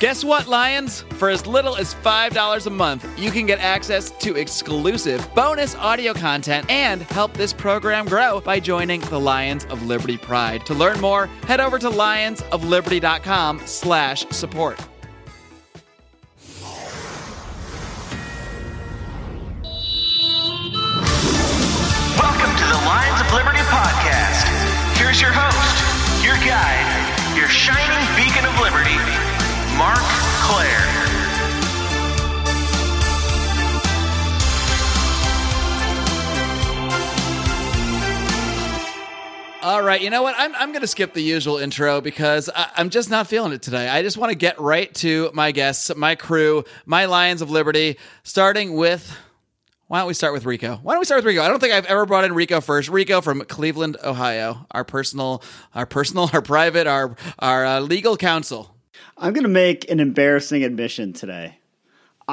Guess what, Lions? For as little as $5 a month, you can get access to exclusive bonus audio content and help this program grow by joining the Lions of Liberty Pride. To learn more, head over to lionsofliberty.com slash support. Welcome to the Lions of Liberty podcast. Here's your host, your guide, your shining beacon of liberty, Marc Clair. All right, you know what? I'm, I'm going to skip the usual intro because I, I'm just not feeling it today. I just want to get right to my guests, my crew, my Lions of Liberty, starting with. Why don't we start with Rico? Why don't we start with Rico? I don't think I've ever brought in Rico first. Rico from Cleveland, Ohio, our personal, our personal, our private, our our uh, legal counsel. I'm going to make an embarrassing admission today.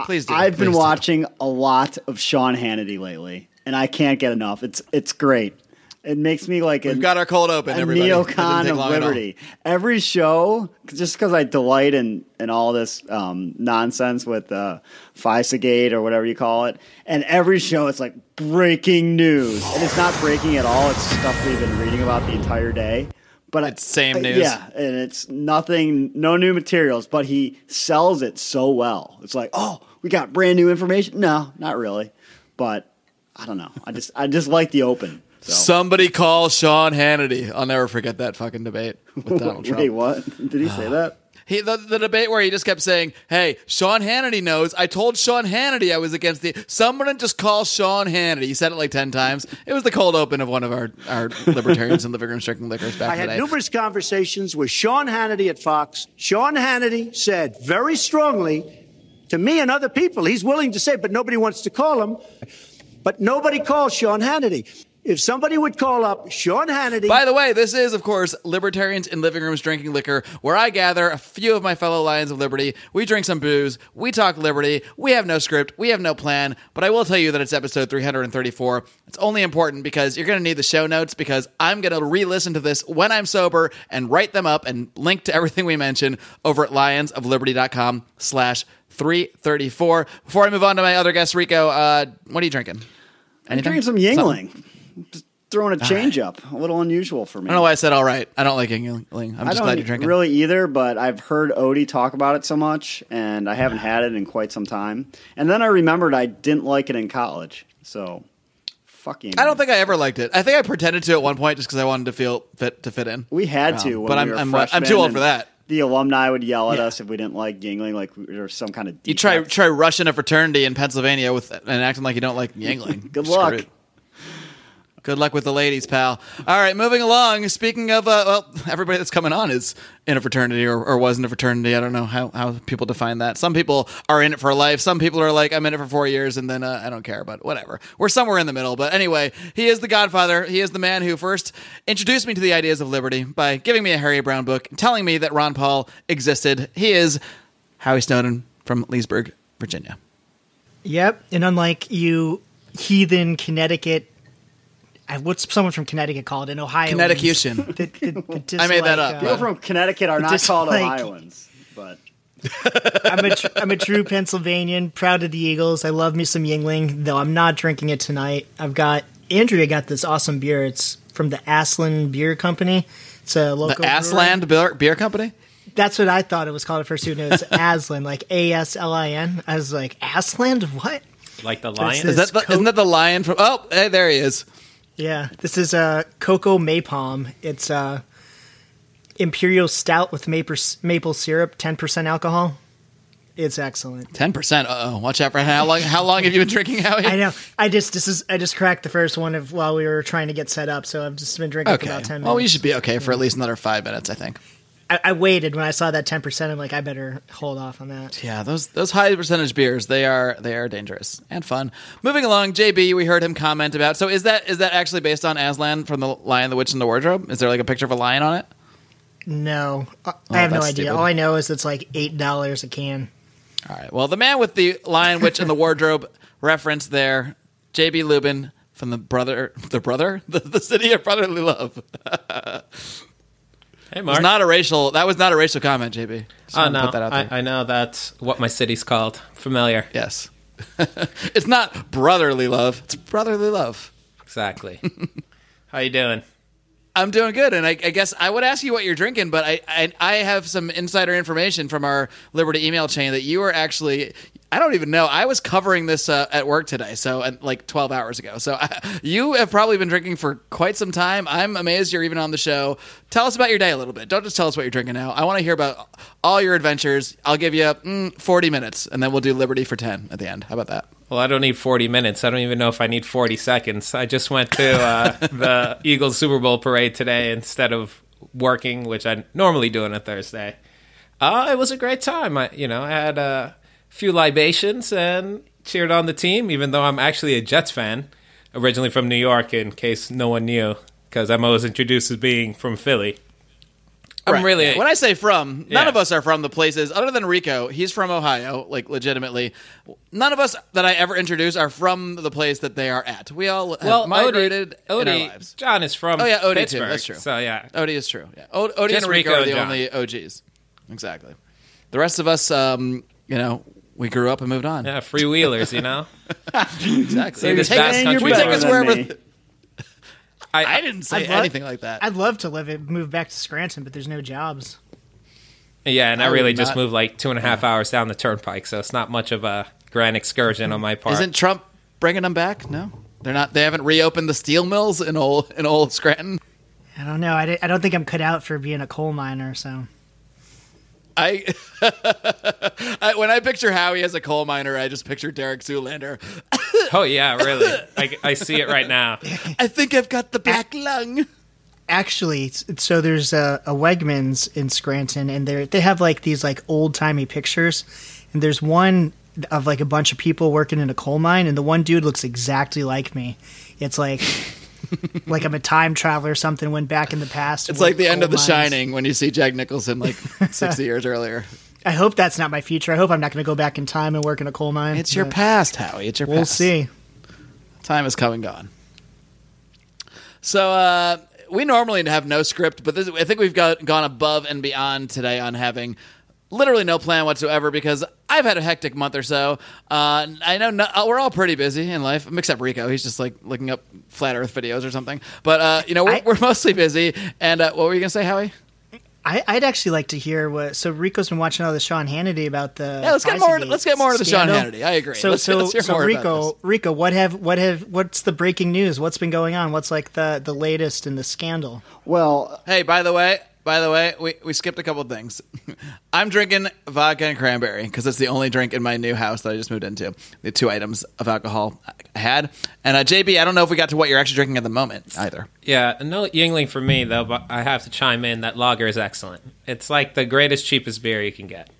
Please do. I've been Please do. watching a lot of Sean Hannity lately, and I can't get enough. It's it's great. It makes me like We've a, got our cold open, a everybody. Neocon of long at all. liberty. Every show, just because I delight in in all this um, nonsense with uh, FISA or whatever you call it, and every show it's like breaking news, and it's not breaking at all. It's stuff we've been reading about the entire day. But I- It's same uh, news. yeah, and it's nothing, no new materials, but he sells it so well. It's like, oh, we got brand new information. No, not really, but I don't know. I just, I just like the open. So. Somebody call Sean Hannity. I'll never forget that fucking debate with Donald Trump. Wait, what? Did he say that? He the, the debate where he just kept saying, "Hey, Sean Hannity knows. I told Sean Hannity I was against the. Someone just call Sean Hannity." He said it like ten times. It was the cold open of one of our our libertarians in living room drinking liquors back I had numerous conversations with Sean Hannity at Fox. Sean Hannity said very strongly to me and other people, he's willing to say, but nobody wants to call him. But nobody calls Sean Hannity. If somebody would call up Sean Hannity. By the way, this is, of course, Libertarians in Living Rooms Drinking Liquor, where I gather a few of my fellow Lions of Liberty. We drink some booze, we talk liberty, we have no script, we have no plan, but I will tell you that it's episode 334. It's only important because you're going to need the show notes because I'm going to re listen to this when I'm sober and write them up and link to everything we mentioned over at lionsofliberty.com slash 334. Before I move on to my other guest, Rico, uh, what are you drinking? I'm drinking some Yuengling. Just throwing a change up. A little unusual for me. I don't know why I said all right. I don't like Yuengling. I'm just glad you're drinking. really either, but I've heard Odie talk about it so much, and I haven't had it in quite some time. And then I remembered I didn't like it in college, so fucking. I don't think I ever liked it. I think I pretended to at one point just because I wanted to feel fit to fit in. we had to. Um, when but I'm were I'm, I'm too old for that. The alumni would yell at Yeah. us if we didn't like Yuengling, like we were some kind of. You try try rushing a fraternity in Pennsylvania with and acting like you don't like Yuengling. Good luck. Good luck with the ladies, pal. All right, moving along. Speaking of, uh, well, everybody that's coming on is in a fraternity or, or was in a fraternity. I don't know how, how people define that. Some people are in it for life. Some people are like, I'm in it for four years and then uh, I don't care, but whatever. We're somewhere in the middle. But anyway, he is the godfather. He is the man who first introduced me to the ideas of liberty by giving me a Harry Browne book, telling me that Ron Paul existed. He is Howie Snowden from Leesburg, Virginia. Yep, and unlike you, heathen Connecticut. I- What's someone from Connecticut called in Ohio? Connecticution. I made that up, uh, People from Connecticut are not Just called Ohioans, but I'm a tr- I'm a true Pennsylvanian, proud of the Eagles. I love me some Yuengling, though I'm not drinking it tonight. I've got Andrea got this awesome beer. It's from the Aslin Beer Company. It's a local The brewery. Asland Beer, Beer Company? That's what I thought it was called at first. Who knows? Aslin, like A S L I N. I was like, Aslan, what? Like the lion? Is that the, Co- isn't that the lion from? Oh, hey, there he is. Yeah, this is a cocoa maypalm. It's a imperial stout with maple maple syrup, ten percent alcohol. It's excellent. Ten percent. Uh oh. Watch out for how long? How long have you been drinking? I know. I just this is I just cracked the first one of while we were trying to get set up, so I've just been drinking for Okay. about ten minutes. Well, we should be okay for at least another five minutes, I think. I, I waited when I saw that ten percent. I'm like, I better hold off on that. Yeah, those those high percentage beers, they are they are dangerous and fun. Moving along, JB, we heard him comment about. So is that is that actually based on Aslan from the Lion, the Witch, and the Wardrobe? Is there like a picture of a lion on it? No, I, oh, I have no Oh, idea. stupid. All I know is it's like eight dollars a can. All right. Well, the man with the Lion, Witch, and the Wardrobe reference there, JB Lubin from the brother, the brother, the, the city of brotherly love. Hey, was Marc. not a racial. That was not a racial comment, JB. Just Oh no, put that out there. I, I know that's what my city's called. Familiar. yes, it's not brotherly love. It's brotherly love. Exactly. How you doing? I'm doing good, and I, I guess I would ask you what you're drinking, but I, I I have some insider information from our Liberty email chain that you are actually. I don't even know. I was covering this uh, at work today, so and like 12 hours ago. So you have probably been drinking for quite some time. I'm amazed you're even on the show. Tell us about your day a little bit. Don't just tell us what you're drinking now. I want to hear about all your adventures. I'll give you mm, 40 minutes, and then we'll do Liberty for 10 at the end. How about that? Well, I don't need 40 minutes. I don't even know if I need 40 seconds. I just went to uh, the Eagles Super Bowl parade today instead of working, which I normally do on a Thursday. Uh, it was a great time. I, you know, I had a few libations and cheered on the team, even though I'm actually a Jets fan, originally from New York, in case no one knew, because I'm always introduced as being from Philly. I'm Right. really When I say from, none Yeah. of us are from the places other than Rico. He's from Ohio, like legitimately. None of us that I ever introduce are from the place that they are at. We all have well migrated Odie, in our lives. John is from Oh yeah, Odie Pittsburgh, too. That's true. So yeah, Odie is true. Yeah, Odie Just and Rico, Rico are the John. only OGs. Exactly. The rest of us, um, you know, we grew up and moved on. yeah, freewheelers, you know. exactly. See this Take vast country we take us wherever. th- I didn't say I'd love- anything like that. I'd love to live it, move back to Scranton, but there's no jobs. Yeah, and I, I would really just not- moved like two and a half hours down the turnpike, so it's not much of a grand excursion on my part. Isn't Trump bringing them back? No, they're not. They haven't reopened the steel mills in old in old Scranton. I don't know. I, I don't think I'm cut out for being a coal miner. So I, I when I picture Howie as a coal miner, I just picture Derek Zoolander. oh yeah, really? I, I see it right now. I think I've got the back lung. actually, it's, it's- so there's a, a Wegmans in Scranton, and they they have like these like old timey pictures, and there's one of like a bunch of people working in a coal mine, and the one dude looks exactly like me. It's like. Like I'm a time traveler or something. Went back in the past. It's like the end of The mines. Shining when you see Jack Nicholson like sixty years earlier. I hope that's not my future. I hope I'm not going to go back in time and work in a coal mine. It's your past, Howie. It's your past. We'll past. see. Time has come and gone. So uh, we normally have no script, but this, I think we've got gone above and beyond today on having literally no plan whatsoever because I've had a hectic month or so. Uh, I know no, uh, we're all pretty busy in life, except Rico. He's just like looking up flat Earth videos or something. But uh, you know, we're, I- we're mostly busy. And uh, what were you gonna say, Howie? I, I'd actually like to hear what. So Rico's been watching all the Sean Hannity about the. Yeah, let's get more- Pizzagate let's get more into the Sean. Hannity. I agree. So Let's- so let's hear so more Rico. Rico, what have what have what's the breaking news? What's been going on? What's like the the latest in the scandal? Well, Hey, by the way, by the way, we, we skipped a couple of things. I'm drinking vodka and cranberry because it's the only drink in my new house that I just moved into. The two items of alcohol I had. And uh, JB, I don't know if we got to what you're actually drinking at the moment either. Yeah, no Yuengling for me though, but I have to chime in that lager is excellent. It's like the greatest, cheapest beer you can get.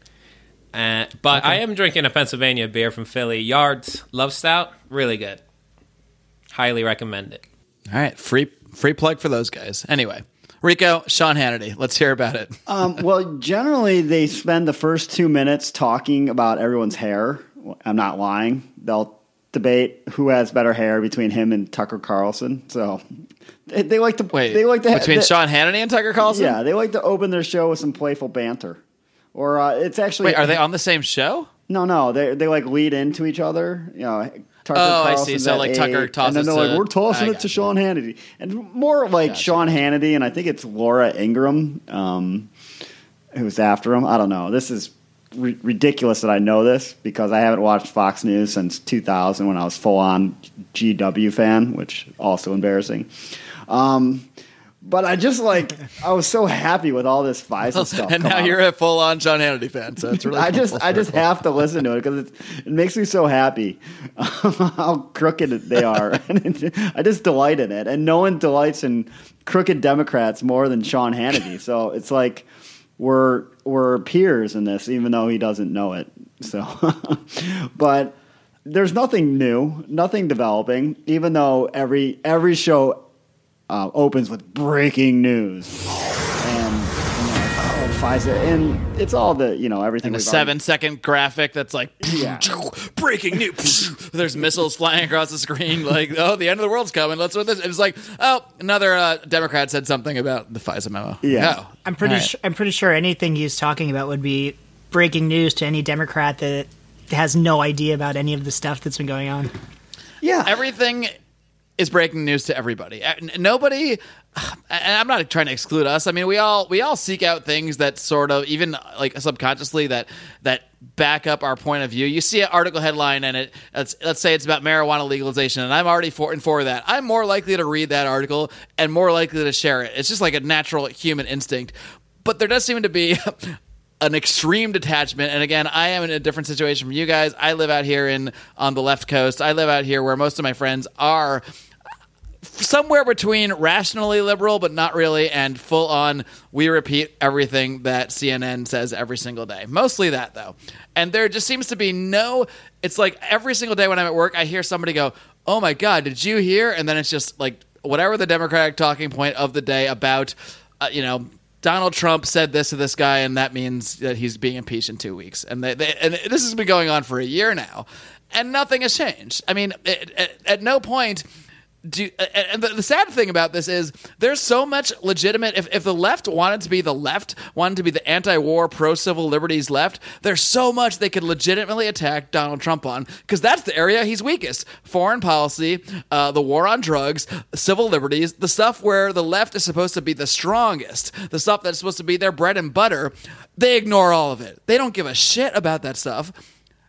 Uh, but I am drinking a Pennsylvania beer from Philly, Yards Love Stout, really good. Highly recommend it. All right, free free plug for those guys. Anyway, Rico, Sean Hannity, let's hear about it. um, well, generally they spend the first two minutes talking about everyone's hair. I'm not lying. They'll debate who has better hair between him and Tucker Carlson. So they, they like to Wait, they like to between they, Sean Hannity and Tucker Carlson? Yeah, they like to open their show with some playful banter. Or uh, it's actually Wait, are they on the same show? No, no, they they like lead into each other. You know, Tucker Oh, I see. So, like, Tucker eight, tosses and then they're to- like, "We're tossing it to Sean Hannity," and more like Gotcha, Sean Hannity, and I think it's Laura Ingraham um, who's after him. I don't know. This is ri- ridiculous that I know this because I haven't watched Fox News since 2000 when I was full on GW fan, which also embarrassing. Um, but I just like I was so happy with all this FISA stuff. and now out. you're a full on Sean Hannity fan, so it's really I just I just have to listen to it because it makes me so happy how crooked they are. I just delight in it, and no one delights in crooked Democrats more than Sean Hannity. So it's like we're we're peers in this, even though he doesn't know it. So, but there's nothing new, nothing developing. Even though every every show uh, opens with breaking news, and, and you're like, oh FISA, and it's all the you know everything. And a we've already- seven second graphic that's like Yeah. breaking news. There's missiles flying across the screen. Like, oh, the end of the world's coming. Let's do this. And it's like, oh, another uh, Democrat said something about the FISA memo. Yeah. Oh, I'm pretty. all right. Su- I'm pretty sure anything he's talking about would be breaking news to any Democrat that has no idea about any of the stuff that's been going on. Yeah, everything is breaking news to everybody. Uh, Nobody, and I'm not trying to exclude us. I mean, we all we all seek out things that sort of even like subconsciously that that back up our point of view. You see an article headline and it let's, let's say it's about marijuana legalization, and I'm already for and for that. I'm more likely to read that article and more likely to share it. It's just like a natural human instinct. But there does seem to be an extreme detachment and again i am in a different situation from you guys i live out here in on the left coast i live out here where most of my friends are somewhere between rationally liberal but not really and full on we repeat everything that CNN says every single day. Mostly that though. And there just seems to be no it's like every single day when I'm at work I hear somebody go, "Oh my god, did you hear?" and then it's just like whatever the democratic talking point of the day about uh, you know Donald Trump said this to this guy, and that means that he's being impeached in two weeks. And they, they, and this has been going on for a year now, and nothing has changed. I mean, at, at no point do and the, the sad thing about this is there's so much legitimate if, if the left wanted to be the left wanted to be the anti-war pro-civil liberties left there's so much they could legitimately attack donald trump on because that's the area he's weakest. Foreign policy uh, the war on drugs civil liberties the stuff where the left is supposed to be the strongest the stuff that's supposed to be their bread and butter they ignore all of it. They don't give a shit about that stuff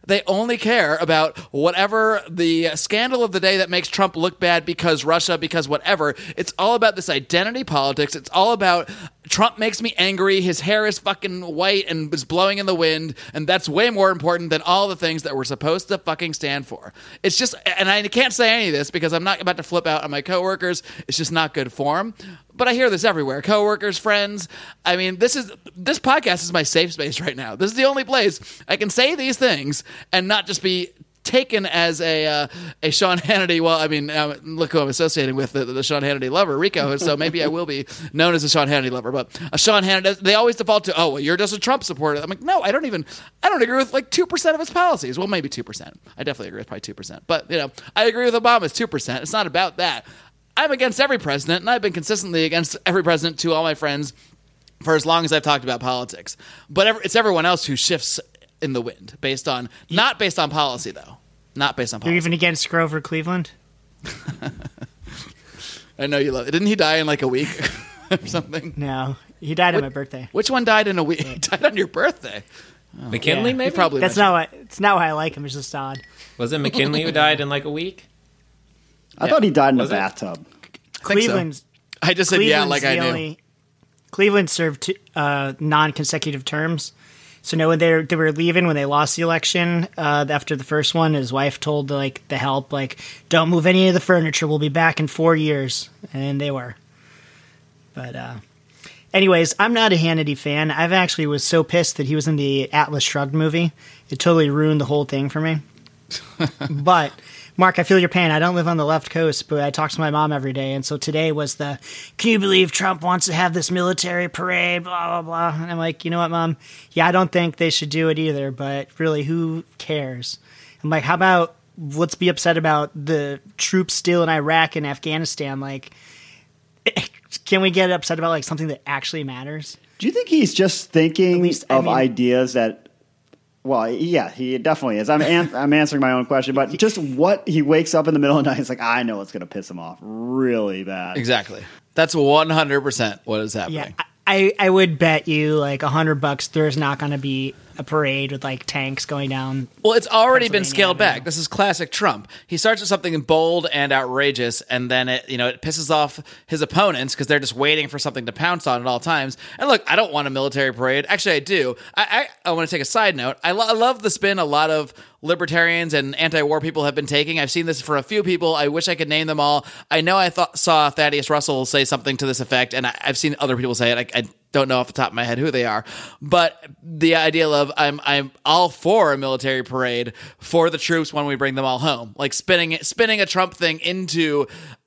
they only care about whatever the scandal of the day that makes Trump look bad because Russia, because whatever. It's all about this identity politics. It's all about Trump makes me angry. His hair is fucking white and is blowing in the wind. And that's way more important than all the things that we're supposed to fucking stand for. It's just, and I can't say any of this because I'm not about to flip out on my coworkers. It's just not good form. But I hear this everywhere. Coworkers, friends. I mean, this is this podcast is my safe space right now. This is the only place I can say these things and not just be taken as a uh, a Sean Hannity. Well, I mean, uh, look who I'm associating with the, the Sean Hannity lover, Rico. So maybe I will be known as a Sean Hannity lover. But a Sean Hannity, they always default to, oh, well, you're just a Trump supporter. I'm like, no, I don't even. I don't agree with like two percent of his policies. Well, maybe two percent. I definitely agree with probably two percent. But you know, I agree with Obama's two percent. It's not about that. I'm against every president, and I've been consistently against every president to all my friends for as long as I've talked about politics. But it's everyone else who shifts in the wind based on not based on policy though, not based on policy. You're policy. even against Grover Cleveland. I know you love it. Didn't he die in like a week or something? No, he died on my birthday. Which one died in a week? He died on your birthday. McKinley, Yeah. maybe? He probably That's not why. It's not why I like him. It's just odd. Was it McKinley who died in like a week? I thought he died in Was a it? bathtub. think so. Cleveland's I just said yeah, like I the knew. only- Cleveland served two, uh, non-consecutive terms. So no, when they they were leaving when they lost the election uh, after the first one, his wife told like the help like, "Don't move any of the furniture. We'll be back in four years," and they were. But uh, anyways, I'm not a Hannity fan. I've actually was so pissed that he was in the Atlas Shrugged movie. It totally ruined the whole thing for me. but Marc, I feel your pain. I don't live on the left coast, but I talk to my mom every day, and so today was the can you believe Trump wants to have this military parade, blah blah blah. And I'm like, you know what, mom? Yeah, I don't think they should do it either, but really, who cares? I'm like, how about let's be upset about the troops still in Iraq and Afghanistan? Like, can we get upset about like something that actually matters? Do you think he's just thinking least, I of mean- ideas that? Well, yeah, he definitely is. I'm an- I'm answering my own question, but just what he wakes up in the middle of the night, he's like, I know it's going to piss him off really bad. Exactly. That's one hundred percent what is happening. Yeah, I, I would bet you like a hundred bucks there's not going to be a parade with like tanks going down. Well, it's already been scaled Avenue. back. This is classic Trump. He starts with something bold and outrageous, and then it, you know, it pisses off his opponents because they're just waiting for something to pounce on at all times. And look, I don't want a military parade. Actually, I do. I I, I want to take a side note. I, lo- I love the spin a lot of libertarians and anti-war people have been taking. I've seen this for a few people. I wish I could name them all. I know I thought saw Thaddeus Russell say something to this effect, and I, I've seen other people say it. I, I don't know off the top of my head who they are, but the idea of I'm I'm all for a military parade for the troops when we bring them all home, like spinning spinning a Trump thing into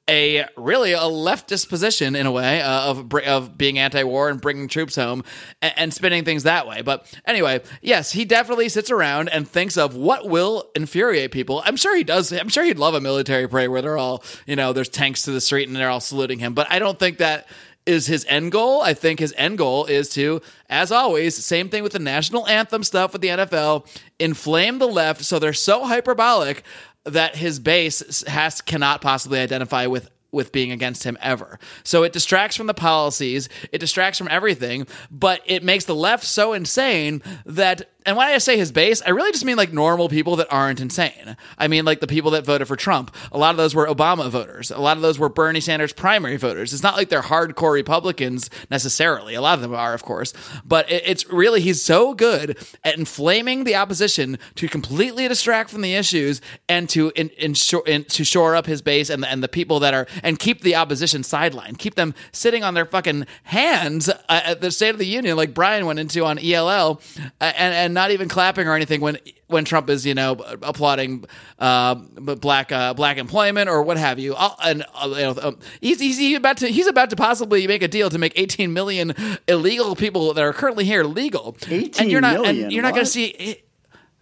a really a leftist position in a way uh, of of being anti-war and bringing troops home and, and spinning things that way. But anyway, yes, he definitely sits around and thinks of what will infuriate people. I'm sure he does. I'm sure he'd love a military parade where they're all you know there's tanks to the street and they're all saluting him. But I don't think that is his end goal. I think his end goal is to, as always, same thing with the national anthem stuff with the NFL, inflame the left so they're so hyperbolic that his base has cannot possibly identify with with being against him ever. So it distracts from the policies, it distracts from everything, but it makes the left so insane that and when I say his base, I really just mean like normal people that aren't insane. I mean like the people that voted for Trump. A lot of those were Obama voters. A lot of those were Bernie Sanders primary voters. It's not like they're hardcore Republicans necessarily. A lot of them are, of course, but it, it's really he's so good at inflaming the opposition to completely distract from the issues and to in, ensure in, to shore up his base and the, and the people that are and keep the opposition sidelined, keep them sitting on their fucking hands uh, at the State of the Union, like Brian went into on ELL, uh, and and not even clapping or anything when when Trump is you know applauding uh, black uh, black employment or what have you. I'll- and uh, you know, um, he's he's about to he's about to possibly make a deal to make 18 million illegal people that are currently here legal. 18 and you're not million, and you're not going to see.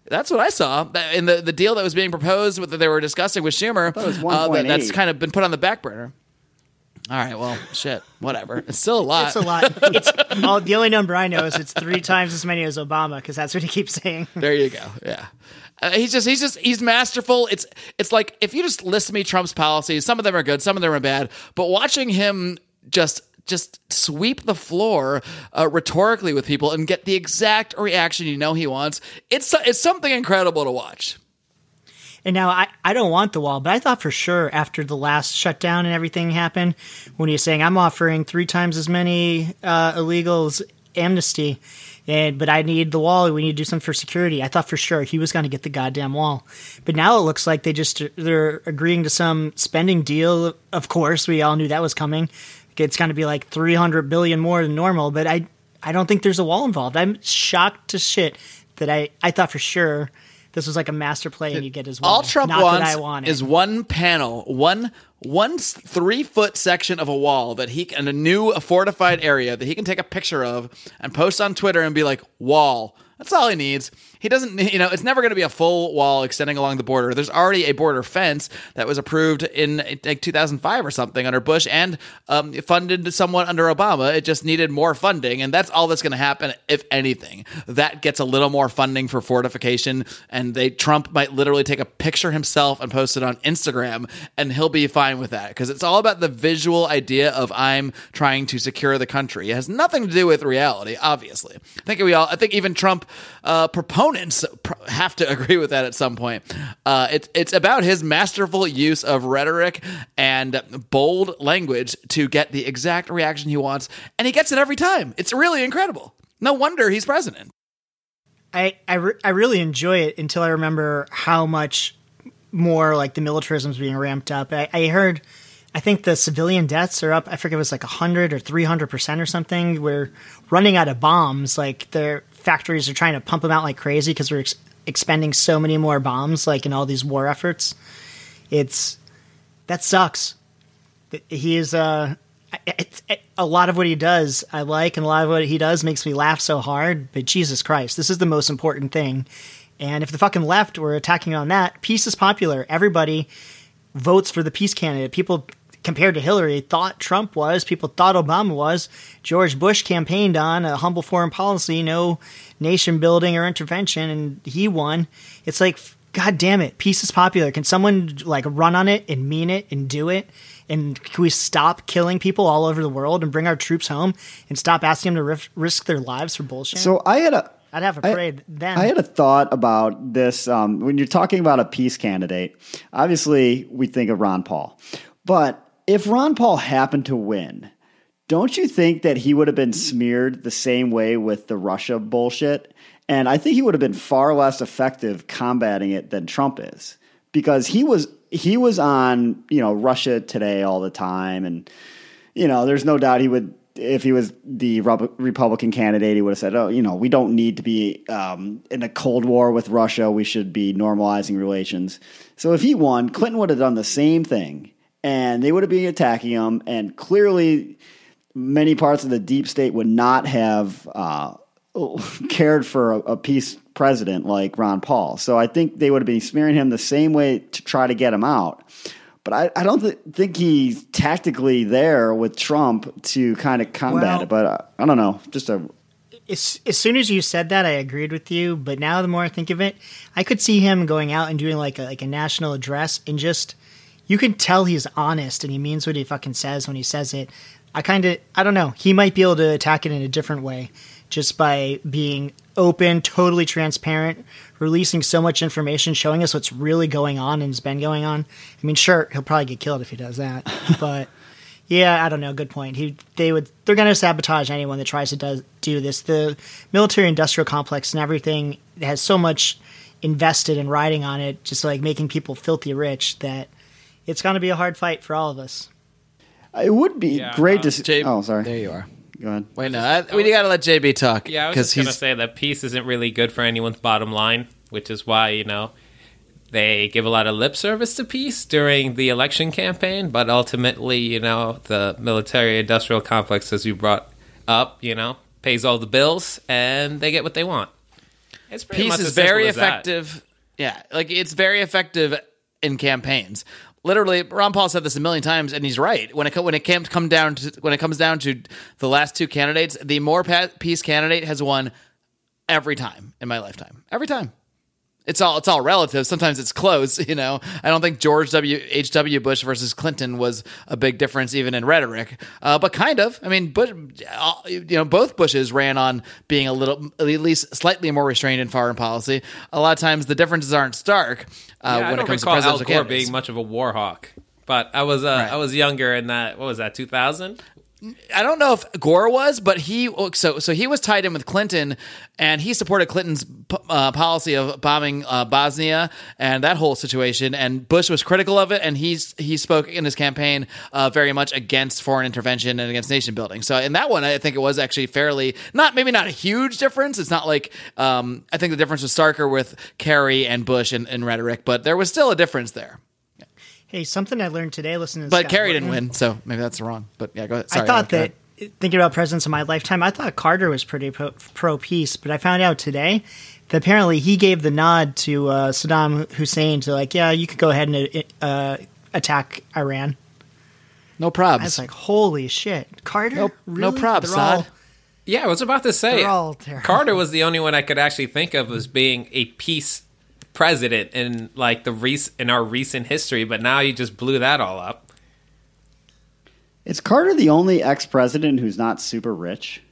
That's what I saw in the, the deal that was being proposed with that they were discussing with Schumer. it was uh, that- that's kind of been put on the back burner. All right, well, shit, whatever. It's still a lot. It's a lot. It's all, the only number I know is it's three times as many as Obama because that's what he keeps saying. There you go. Yeah. Uh, he's just he's just he's masterful. It's it's like if you just list me Trump's policies, some of them are good, some of them are bad, but watching him just just sweep the floor uh, rhetorically with people and get the exact reaction you know he wants, it's it's something incredible to watch. And now I, I don't want the wall, but I thought for sure after the last shutdown and everything happened, when he was saying I'm offering three times as many uh, illegals amnesty, and but I need the wall. We need to do something for security. I thought for sure he was going to get the goddamn wall, but now it looks like they just they're agreeing to some spending deal. Of course, we all knew that was coming. It's going to be like 300 billion more than normal, but I I don't think there's a wall involved. I'm shocked to shit that I I thought for sure. This was like a master play, and you get his wall. All Trump Not wants that I wanted. is one panel, one one three foot section of a wall that he can, a new fortified area that he can take a picture of and post on Twitter and be like, wall. That's all he needs. He doesn't, you know, it's never going to be a full wall extending along the border. There's already a border fence that was approved in like 2005 or something under Bush and um, funded somewhat under Obama. It just needed more funding, and that's all that's going to happen, if anything. That gets a little more funding for fortification, and they Trump might literally take a picture himself and post it on Instagram, and he'll be fine with that because it's all about the visual idea of I'm trying to secure the country. It has nothing to do with reality, obviously. I think we all, I think even Trump uh, proponents pr- have to agree with that at some point. Uh, it's it's about his masterful use of rhetoric and bold language to get the exact reaction he wants, and he gets it every time. It's really incredible. No wonder he's president. I I, re- I really enjoy it until I remember how much more like the militarism is being ramped up. I, I heard, I think the civilian deaths are up. I forget it was like hundred or three hundred percent or something. We're running out of bombs. Like their factories are trying to pump them out like crazy because we're ex- expending so many more bombs. Like in all these war efforts, it's that sucks. He is uh, it, a lot of what he does I like, and a lot of what he does makes me laugh so hard. But Jesus Christ, this is the most important thing. And if the fucking left were attacking on that, peace is popular. Everybody votes for the peace candidate. People compared to Hillary thought Trump was. People thought Obama was. George Bush campaigned on a humble foreign policy, no nation building or intervention, and he won. It's like, God damn it, peace is popular. Can someone like run on it and mean it and do it? And can we stop killing people all over the world and bring our troops home and stop asking them to rif- risk their lives for bullshit? So I had a I'd have a I- parade then. I had a thought about this um, when you're talking about a peace candidate. Obviously, we think of Ron Paul, but if Ron Paul happened to win, don't you think that he would have been smeared the same way with the Russia bullshit? And I think he would have been far less effective combating it than Trump is because he was he was on you know Russia Today all the time, and you know there's no doubt he would if he was the Republican candidate, he would have said, "Oh, you know, we don't need to be um, in a cold war with Russia. We should be normalizing relations." So if he won, Clinton would have done the same thing, and they would have been attacking him, and clearly, many parts of the deep state would not have uh, cared for a, a peace president like Ron Paul. So I think they would have been smearing him the same way to try to get him out. But I, I don't th- think he's tactically there with Trump to kind of combat Well- it. But uh, I don't know, just a as, as soon as you said that, I agreed with you. But now, the more I think of it, I could see him going out and doing like a, like a national address and just you can tell he's honest and he means what he fucking says when he says it. I kind of I don't know. He might be able to attack it in a different way, just by being open, totally transparent, releasing so much information, showing us what's really going on and has been going on. I mean, sure, he'll probably get killed if he does that, but. Yeah, I don't know. Good point. He, they would, they're going to sabotage anyone that tries to does, do this. The military-industrial complex and everything has so much invested in riding on it, just like making people filthy rich, that it's going to be a hard fight for all of us. It would be Yeah, great uh, to see. Jay- oh, sorry. There you are. Go ahead. Wait, no, I, we got to let JB talk. Yeah, I was because just gonna say that peace isn't really good for anyone's bottom line, which is why you know they give a lot of lip service to peace during the election campaign, but ultimately, you know, the military-industrial complex, as you brought up, you know, pays all the bills, and they get what they want. It's peace is very as that. effective. Yeah, like it's very effective in campaigns. Literally, Ron Paul said this a million times, and he's right. When it when it came come down to when it comes down to the last two candidates, the more peace candidate has won every time in my lifetime. Every time. It's all it's all relative. Sometimes it's close, you know. I don't think George W. H. W. Bush versus Clinton was a big difference, even in rhetoric, uh, but kind of. I mean, Bush, uh, you know, both Bushes ran on being a little, at least slightly more restrained in foreign policy. A lot of times, the differences aren't stark uh, Yeah, when it comes to recall Al Gore candidates. being much of a war hawk, but I was uh, Right. I was younger in that. What was that? Two thousand. I don't know if Gore was, but he so so he was tied in with Clinton, and he supported Clinton's uh, policy of bombing uh, Bosnia and that whole situation. And Bush was critical of it, and he's he spoke in his campaign uh, very much against foreign intervention and against nation building. So in that one, I think it was actually fairly not maybe not a huge difference. It's not like um, I think the difference was starker with Kerry and Bush in rhetoric, but there was still a difference there. Hey, something I learned today listening to this. But Scott Kerry didn't Horton. win, so maybe that's wrong. But yeah, go ahead. Sorry, I thought go ahead. that thinking about presidents in my lifetime, I thought Carter was pretty pro peace, but I found out today that apparently he gave the nod to uh, Saddam Hussein to like, yeah, you could go ahead and uh, attack Iran. no probs. I probs. was like, holy shit, Carter, No- no really? props, They're all- Saad. Yeah, I was about to say all. Carter was the only one I could actually think of as being a peace president in like the rec- in our recent history, but now you just blew that all up. Is Carter the only ex president who's not super rich?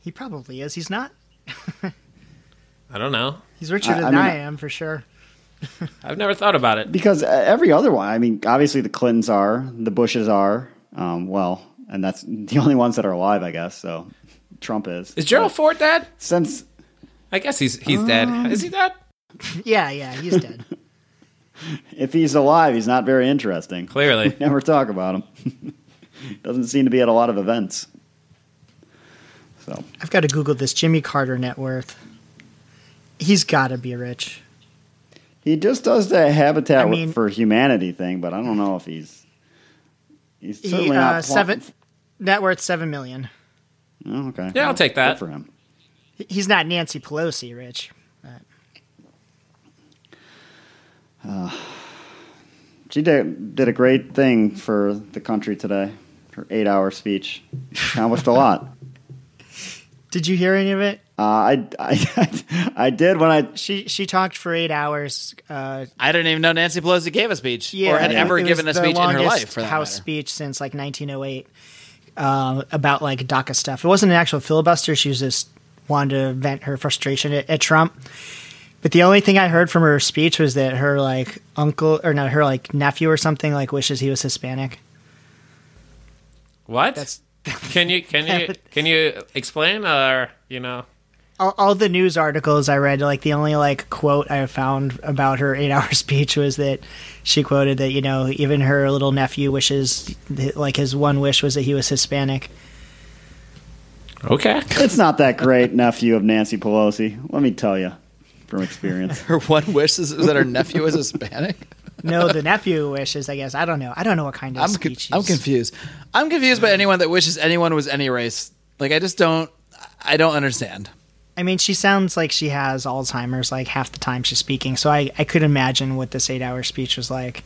He probably is. He's not. I don't know. He's richer I- I than mean- I am for sure. I've never thought about it. Because uh, every other one, I mean, obviously the Clintons are, the Bushes are, um, well, and that's the only ones that are alive, I guess. So Trump is. Is Gerald Ford dead? Since I guess he's he's dead. Is he dead? Yeah, yeah, he's dead. if he's alive, he's not very interesting. Clearly. Never talk about him. Doesn't seem to be at a lot of events. So I've got to Google this Jimmy Carter net worth. He's got to be rich. he just does the Habitat I mean- for Humanity thing, but I don't know if he's he's He, certainly uh, not pl- seven net worth seven million. Oh, okay. Yeah, I'll take that. Good for him. He's not Nancy Pelosi rich. She did did a great thing for the country today. Her eight hour speech accomplished a lot. Did you hear any of it? Uh, I, I I did when I She she talked for eight hours. Uh, I didn't even know Nancy Pelosi gave a speech yeah, or had it- ever given a speech in her life. For that House matter. speech since like 1908 uh, about like DACA stuff. It wasn't an actual filibuster. She was just wanted to vent her frustration at, at Trump. But the only thing I heard from her speech was that her like uncle or not her like nephew or something like wishes he was Hispanic. What? That's can you can you can you explain or you know? all, all the news articles I read, like the only like quote I found about her eight hour speech was that she quoted that you know even her little nephew wishes like his one wish was that he was Hispanic. Okay. it's not that great nephew of Nancy Pelosi. Let me tell you from experience. Her one wish is, is that her nephew is Hispanic. no, the nephew wishes. I guess I don't know. I don't know what kind of I'm con- speech. I'm confused. I'm confused by anyone that wishes anyone was any race. Like I just don't. I don't understand. I mean, she sounds like she has Alzheimer's like half the time she's speaking. So I I could imagine what this eight hour speech was like.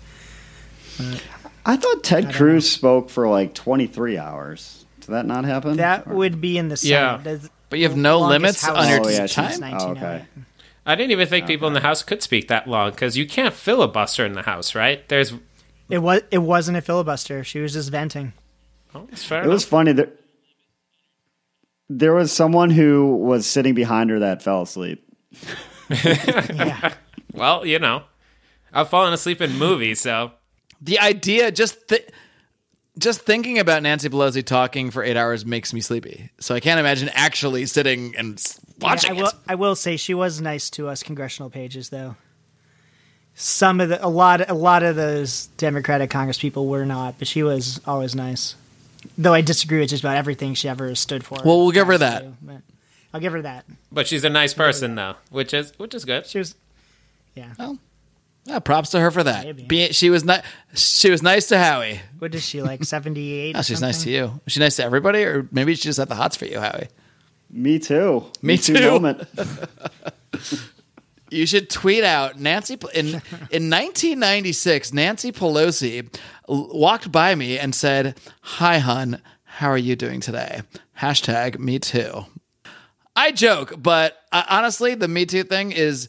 I thought Ted Cruz spoke for like 23 hours. Did that not happen? That would be in the Yeah. That's But you have no limits House on your Oh, yeah, time. Oh, okay. I didn't even think people in the House could speak that long because you can't filibuster in the House, right? There's. It was it wasn't a filibuster. She was just venting. Oh, it's fair It was funny that there was someone who was sitting behind her that fell asleep. Yeah. Well, you know, I've fallen asleep in movies, so The idea, just th- just thinking about Nancy Pelosi talking for eight hours makes me sleepy. So I can't imagine actually sitting and s- watching I will it. I will say she was nice to us congressional pages though. Some of the a lot a lot of those Democratic Congress people were not, but she was always nice. Though I disagree with just about everything she ever stood for. Well, we'll give her that. to, I'll give her that. but she's a nice person though, which is which is good. She was Yeah. Well, Yeah, props to her for that. Maybe. Be, she was ni- She was nice to Howie. What is she like? Seventy eight. Oh, she's nice to you. Was she nice to everybody, or maybe she just had the hots for you, Howie? Me too. Me too. Moment. You should tweet out Nancy Pe- in in 1996. Nancy Pelosi walked by me and said, "Hi, hun. How are you doing today?" Hashtag Me Too. I joke, but uh, honestly, the Me Too thing is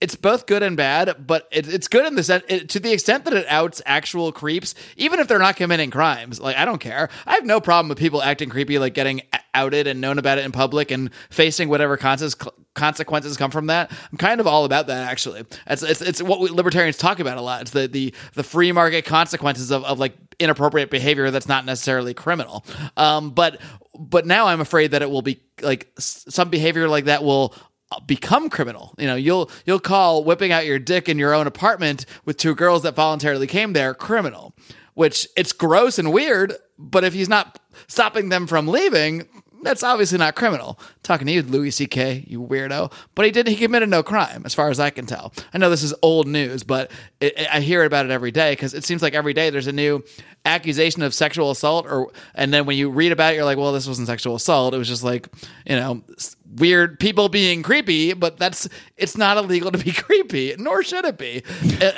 it's both good and bad, but it, it's good in the sense it, to the extent that it outs actual creeps, even if they're not committing crimes. Like I don't care. I have no problem with people acting creepy, like getting o- outed and known about it in public and facing whatever consequences come from that. I'm kind of all about that actually. It's it's, it's what we, libertarians talk about a lot. It's the the the free market consequences of, of like inappropriate behavior that's not necessarily criminal. Um, but but now I'm afraid that it will be like some behavior like that will become criminal. You know, you'll you'll call whipping out your dick in your own apartment with two girls that voluntarily came there criminal, which it's gross and weird, but if he's not stopping them from leaving, that's obviously not criminal. talking to you, Louis C.K., you weirdo. But he did. He committed no crime, as far as I can tell. I know this is old news, but it, I hear about it every day because it seems like every day there's a new accusation of sexual assault, or and then when you read about it, you're like, well, this wasn't sexual assault. It was just like you know weird people being creepy. But that's it's not illegal to be creepy, nor should it be,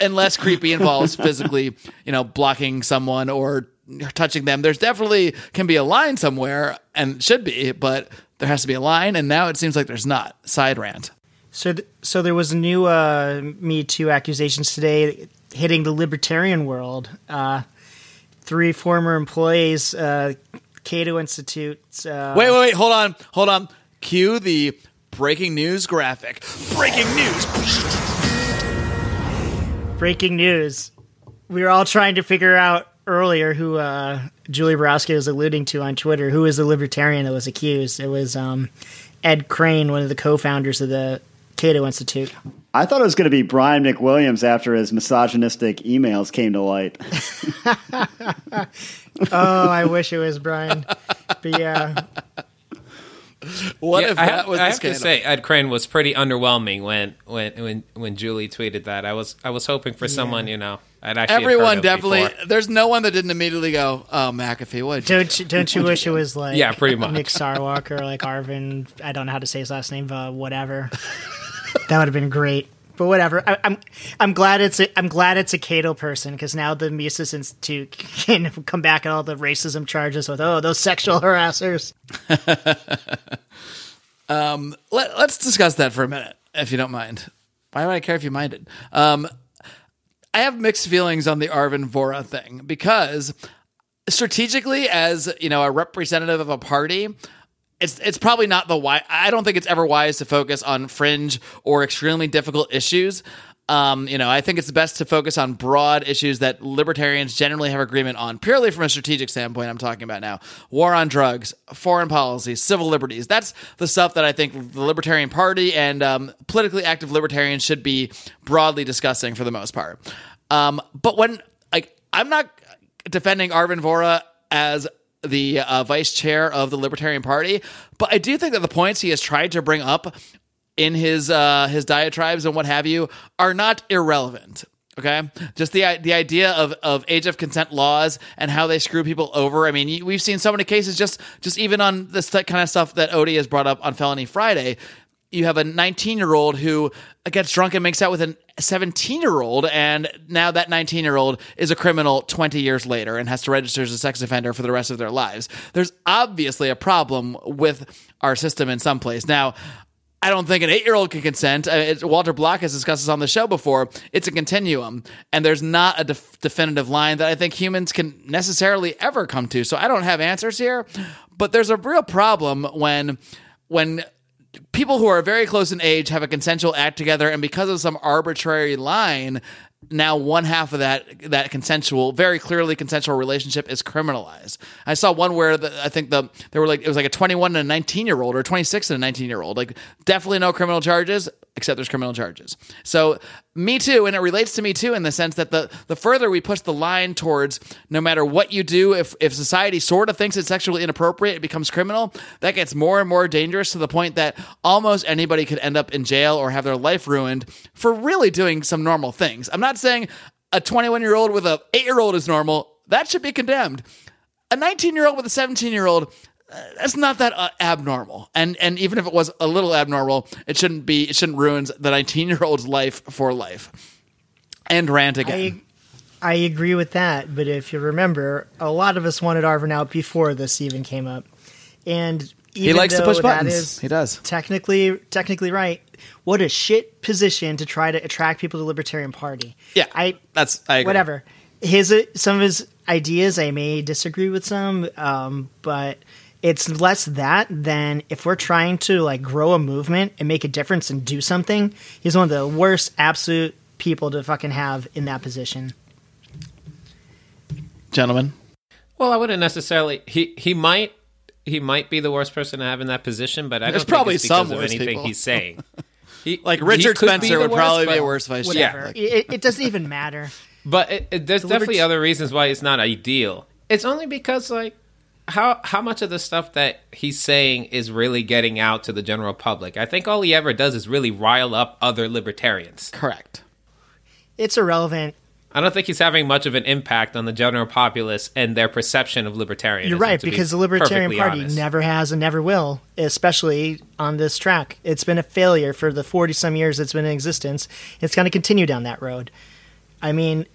unless creepy involves physically, you know, blocking someone or touching them. There's definitely can be a line somewhere, and should be, but there has to be a line, and now it seems like there's not. Side rant. So, th- so there was new uh, Me Too accusations today hitting the libertarian world. Uh, three former employees, uh, Cato Institute. Uh, Wait, wait, wait. Hold on. Hold on. Cue the breaking news graphic. Breaking news. breaking news. We were all trying to figure out earlier who uh, Julie Borowski was alluding to on Twitter. Who was the libertarian that was accused? It was um, Ed Crane, one of the co-founders of the Cato Institute. I thought it was going to be Brian McWilliams after his misogynistic emails came to light. Oh, I wish it was Brian. But yeah, What Yeah, if I that have, was I the have to say, Ed Crane was pretty underwhelming when when when when Julie tweeted that. I was I was hoping for someone you know. I'd actually Everyone definitely. before. There's no one that didn't immediately go, "Oh, McAfee, what?" don't you, don't you wish it was like Yeah, pretty much. Nick Sarwark, like Arvin? I don't know how to say his last name. Uh, whatever. that would have been great. But whatever. I, I'm I'm glad it's a, I'm glad it's a Cato person because now the Mises Institute can come back at all the racism charges with oh those sexual harassers. Um. Let, us discuss that for a minute, if you don't mind. Why would I care if you minded? Um, I have mixed feelings on the Arvin Vohra thing because strategically, as you know, a representative of a party, it's it's probably not the why. I don't think it's ever wise to focus on fringe or extremely difficult issues. Um, you know, I think it's best to focus on broad issues that libertarians generally have agreement on, purely from a strategic standpoint. I'm talking about now: war on drugs, foreign policy, civil liberties. That's the stuff that I think the Libertarian Party and um, politically active libertarians should be broadly discussing for the most part. Um, but when like I'm not defending Arvin Vohra as the uh, vice chair of the Libertarian Party, but I do think that the points he has tried to bring up in his uh, his diatribes and what have you are not irrelevant. Okay, just the the idea of, of age of consent laws and how they screw people over. I mean, we've seen so many cases just just even on this kind of stuff that Odie has brought up on Felony Friday. You have a 19 year old who gets drunk and makes out with a 17 year old, and now that 19 year old is a criminal 20 years later and has to register as a sex offender for the rest of their lives. There's obviously a problem with our system in some place. Now, I don't think an eight year old can consent. Uh, Walter Block has discussed this on the show before. It's a continuum, and there's not a def- definitive line that I think humans can necessarily ever come to. So I don't have answers here, but there's a real problem when when people who are very close in age have a consensual act together, and because of some arbitrary line, now one half of that that consensual, very clearly consensual relationship is criminalized. I saw one where the, I think the there were like it was like a 21 and a 19 year old or 26 and a 19 year old. Like definitely no criminal charges, except there's criminal charges. So me too, and it relates to me too in the sense that the the further we push the line towards no matter what you do, if if society sort of thinks it's sexually inappropriate, it becomes criminal. That gets more and more dangerous to the point that almost anybody could end up in jail or have their life ruined for really doing some normal things. I'm not saying a 21 year old with a 8 year old is normal. That should be condemned. A 19 year old with a 17 year old that's not that uh, abnormal. And and even if it was a little abnormal, it shouldn't be. It shouldn't ruin the 19 year old's life for life. And rant again. I I agree with that, but if you remember, a lot of us wanted Arvin out before this even came up, and even he likes to push buttons. he does. technically technically right. What a shit position to try to attract people to the Libertarian Party. Yeah, I that's I agree. whatever. His uh, some of his ideas, I may disagree with some, um, but it's less that than if we're trying to like grow a movement and make a difference and do something. He's one of the worst absolute people to fucking have in that position. Gentlemen, Well, I wouldn't necessarily. He he might he might be the worst person to have in that position, but I There's don't think probably it's because some of anything people. he's saying. He, like Richard could Spencer the would probably be a worse vice Whatever. chair. It, it doesn't even matter. But it, it, there's definitely Libert- other reasons why it's not ideal. It's only because like how how much of the stuff that he's saying is really getting out to the general public. I think all he ever does is really rile up other libertarians. Correct. It's irrelevant. I don't think he's having much of an impact on the general populace and their perception of libertarianism. You're right to be because the Libertarian Party honest. never has and never will, especially on this track. It's been a failure for the 40 some years it's been in existence. It's going to continue down that road. I mean,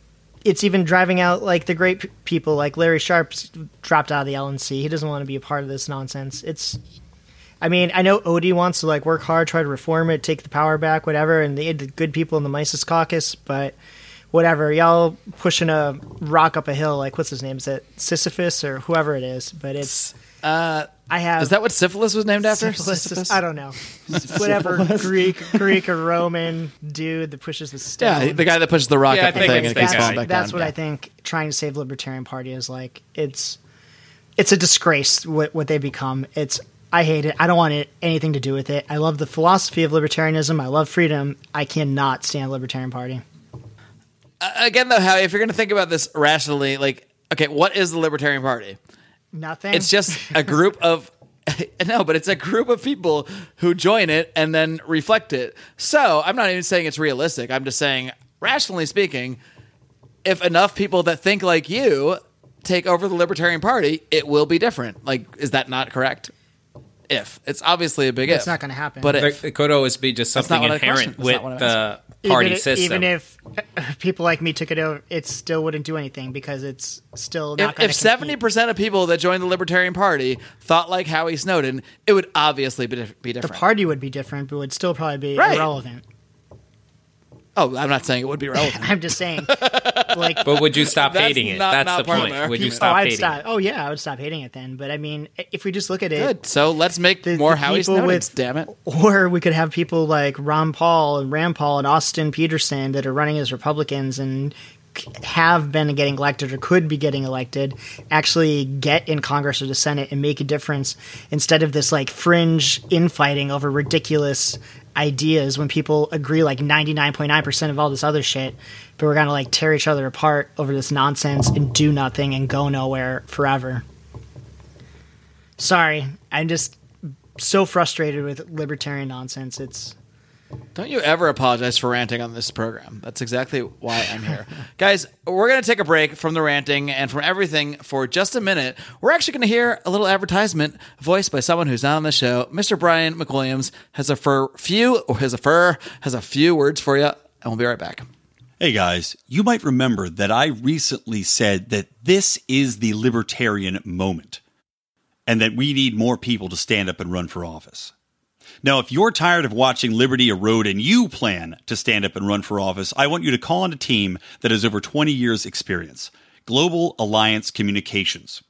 it's even driving out like the great p- people like Larry Sharpe's dropped out of the LNC. He doesn't want to be a part of this nonsense. It's I mean, I know Odie wants to like work hard, try to reform it, take the power back, whatever, and had the good people in the Mises caucus, but whatever, y'all pushing a rock up a hill, like what's his name? Is it Sisyphus or whoever it is? But it's Uh, I have is that what syphilis was named after? Syphilis? Sisyphus? I don't know. Whatever Greek, Greek or Roman dude that pushes the stone. Yeah, the guy that pushes the rock Yeah, I up the thing and it keeps falling back that's down. what Yeah. I think trying to save Libertarian Party is like. It's it's a disgrace what what they become. It's I hate it. I don't want it, anything to do with it. I love the philosophy of libertarianism. I love freedom. I cannot stand Libertarian Party. Uh, again, though, how if you're going to think about this rationally, like, okay, what is the Libertarian Party? Nothing. It's just a group of no, but it's a group of people who join it and then reflect it. So I'm not even saying it's realistic. I'm just saying, rationally speaking, if enough people that think like you take over the Libertarian Party, it will be different. Like, is that not correct? If it's obviously a big if, It's not gonna happen. But There- if It could always be just That's not something what I questioned. inherent That's not with what I the party even, system. Even if people like me took it over, it still wouldn't do anything because it's still not if, going if seventy percent of people that joined the Libertarian Party thought like Howie Snowden, it would obviously be, dif- be the different. party would be different, but would still probably be Right. irrelevant. Oh, I'm not saying it would be relevant. I'm just saying, like, but would you stop That's hating it? not- That's not the part of point. my Would you argument. oh, stop I'd hating stop. Oh yeah, I would stop hating it then. But I mean, if we just look at it, Good. So let's make The- more the Howie people Snowdens. with- damn it. or we could have people like Ron Paul and Rand Paul and Austin Petersen that are running as Republicans and c- have been getting elected or could be getting elected actually get in Congress or the Senate and make a difference instead of this like fringe infighting over ridiculous ideas when people agree like 99.9% of all this other shit but we're going to like tear each other apart over this nonsense and do nothing and go nowhere forever. Sorry, I'm just so frustrated with libertarian nonsense. It's Don't you ever apologize for ranting on this program. That's exactly why I'm here. Guys, we're going to take a break from the ranting and from everything for just a minute. We're actually going to hear a little advertisement voiced by someone who's not on the show. Mr. Brian McWilliams has a fur few or has a fur has a few words for you, and we'll be right back. Hey guys, you might remember that I recently said that this is the libertarian moment and that we need more people to stand up and run for office. Now, if you're tired of watching liberty erode and you plan to stand up and run for office, I want you to call on a team that has over 20 years' experience Global Alliance Communications.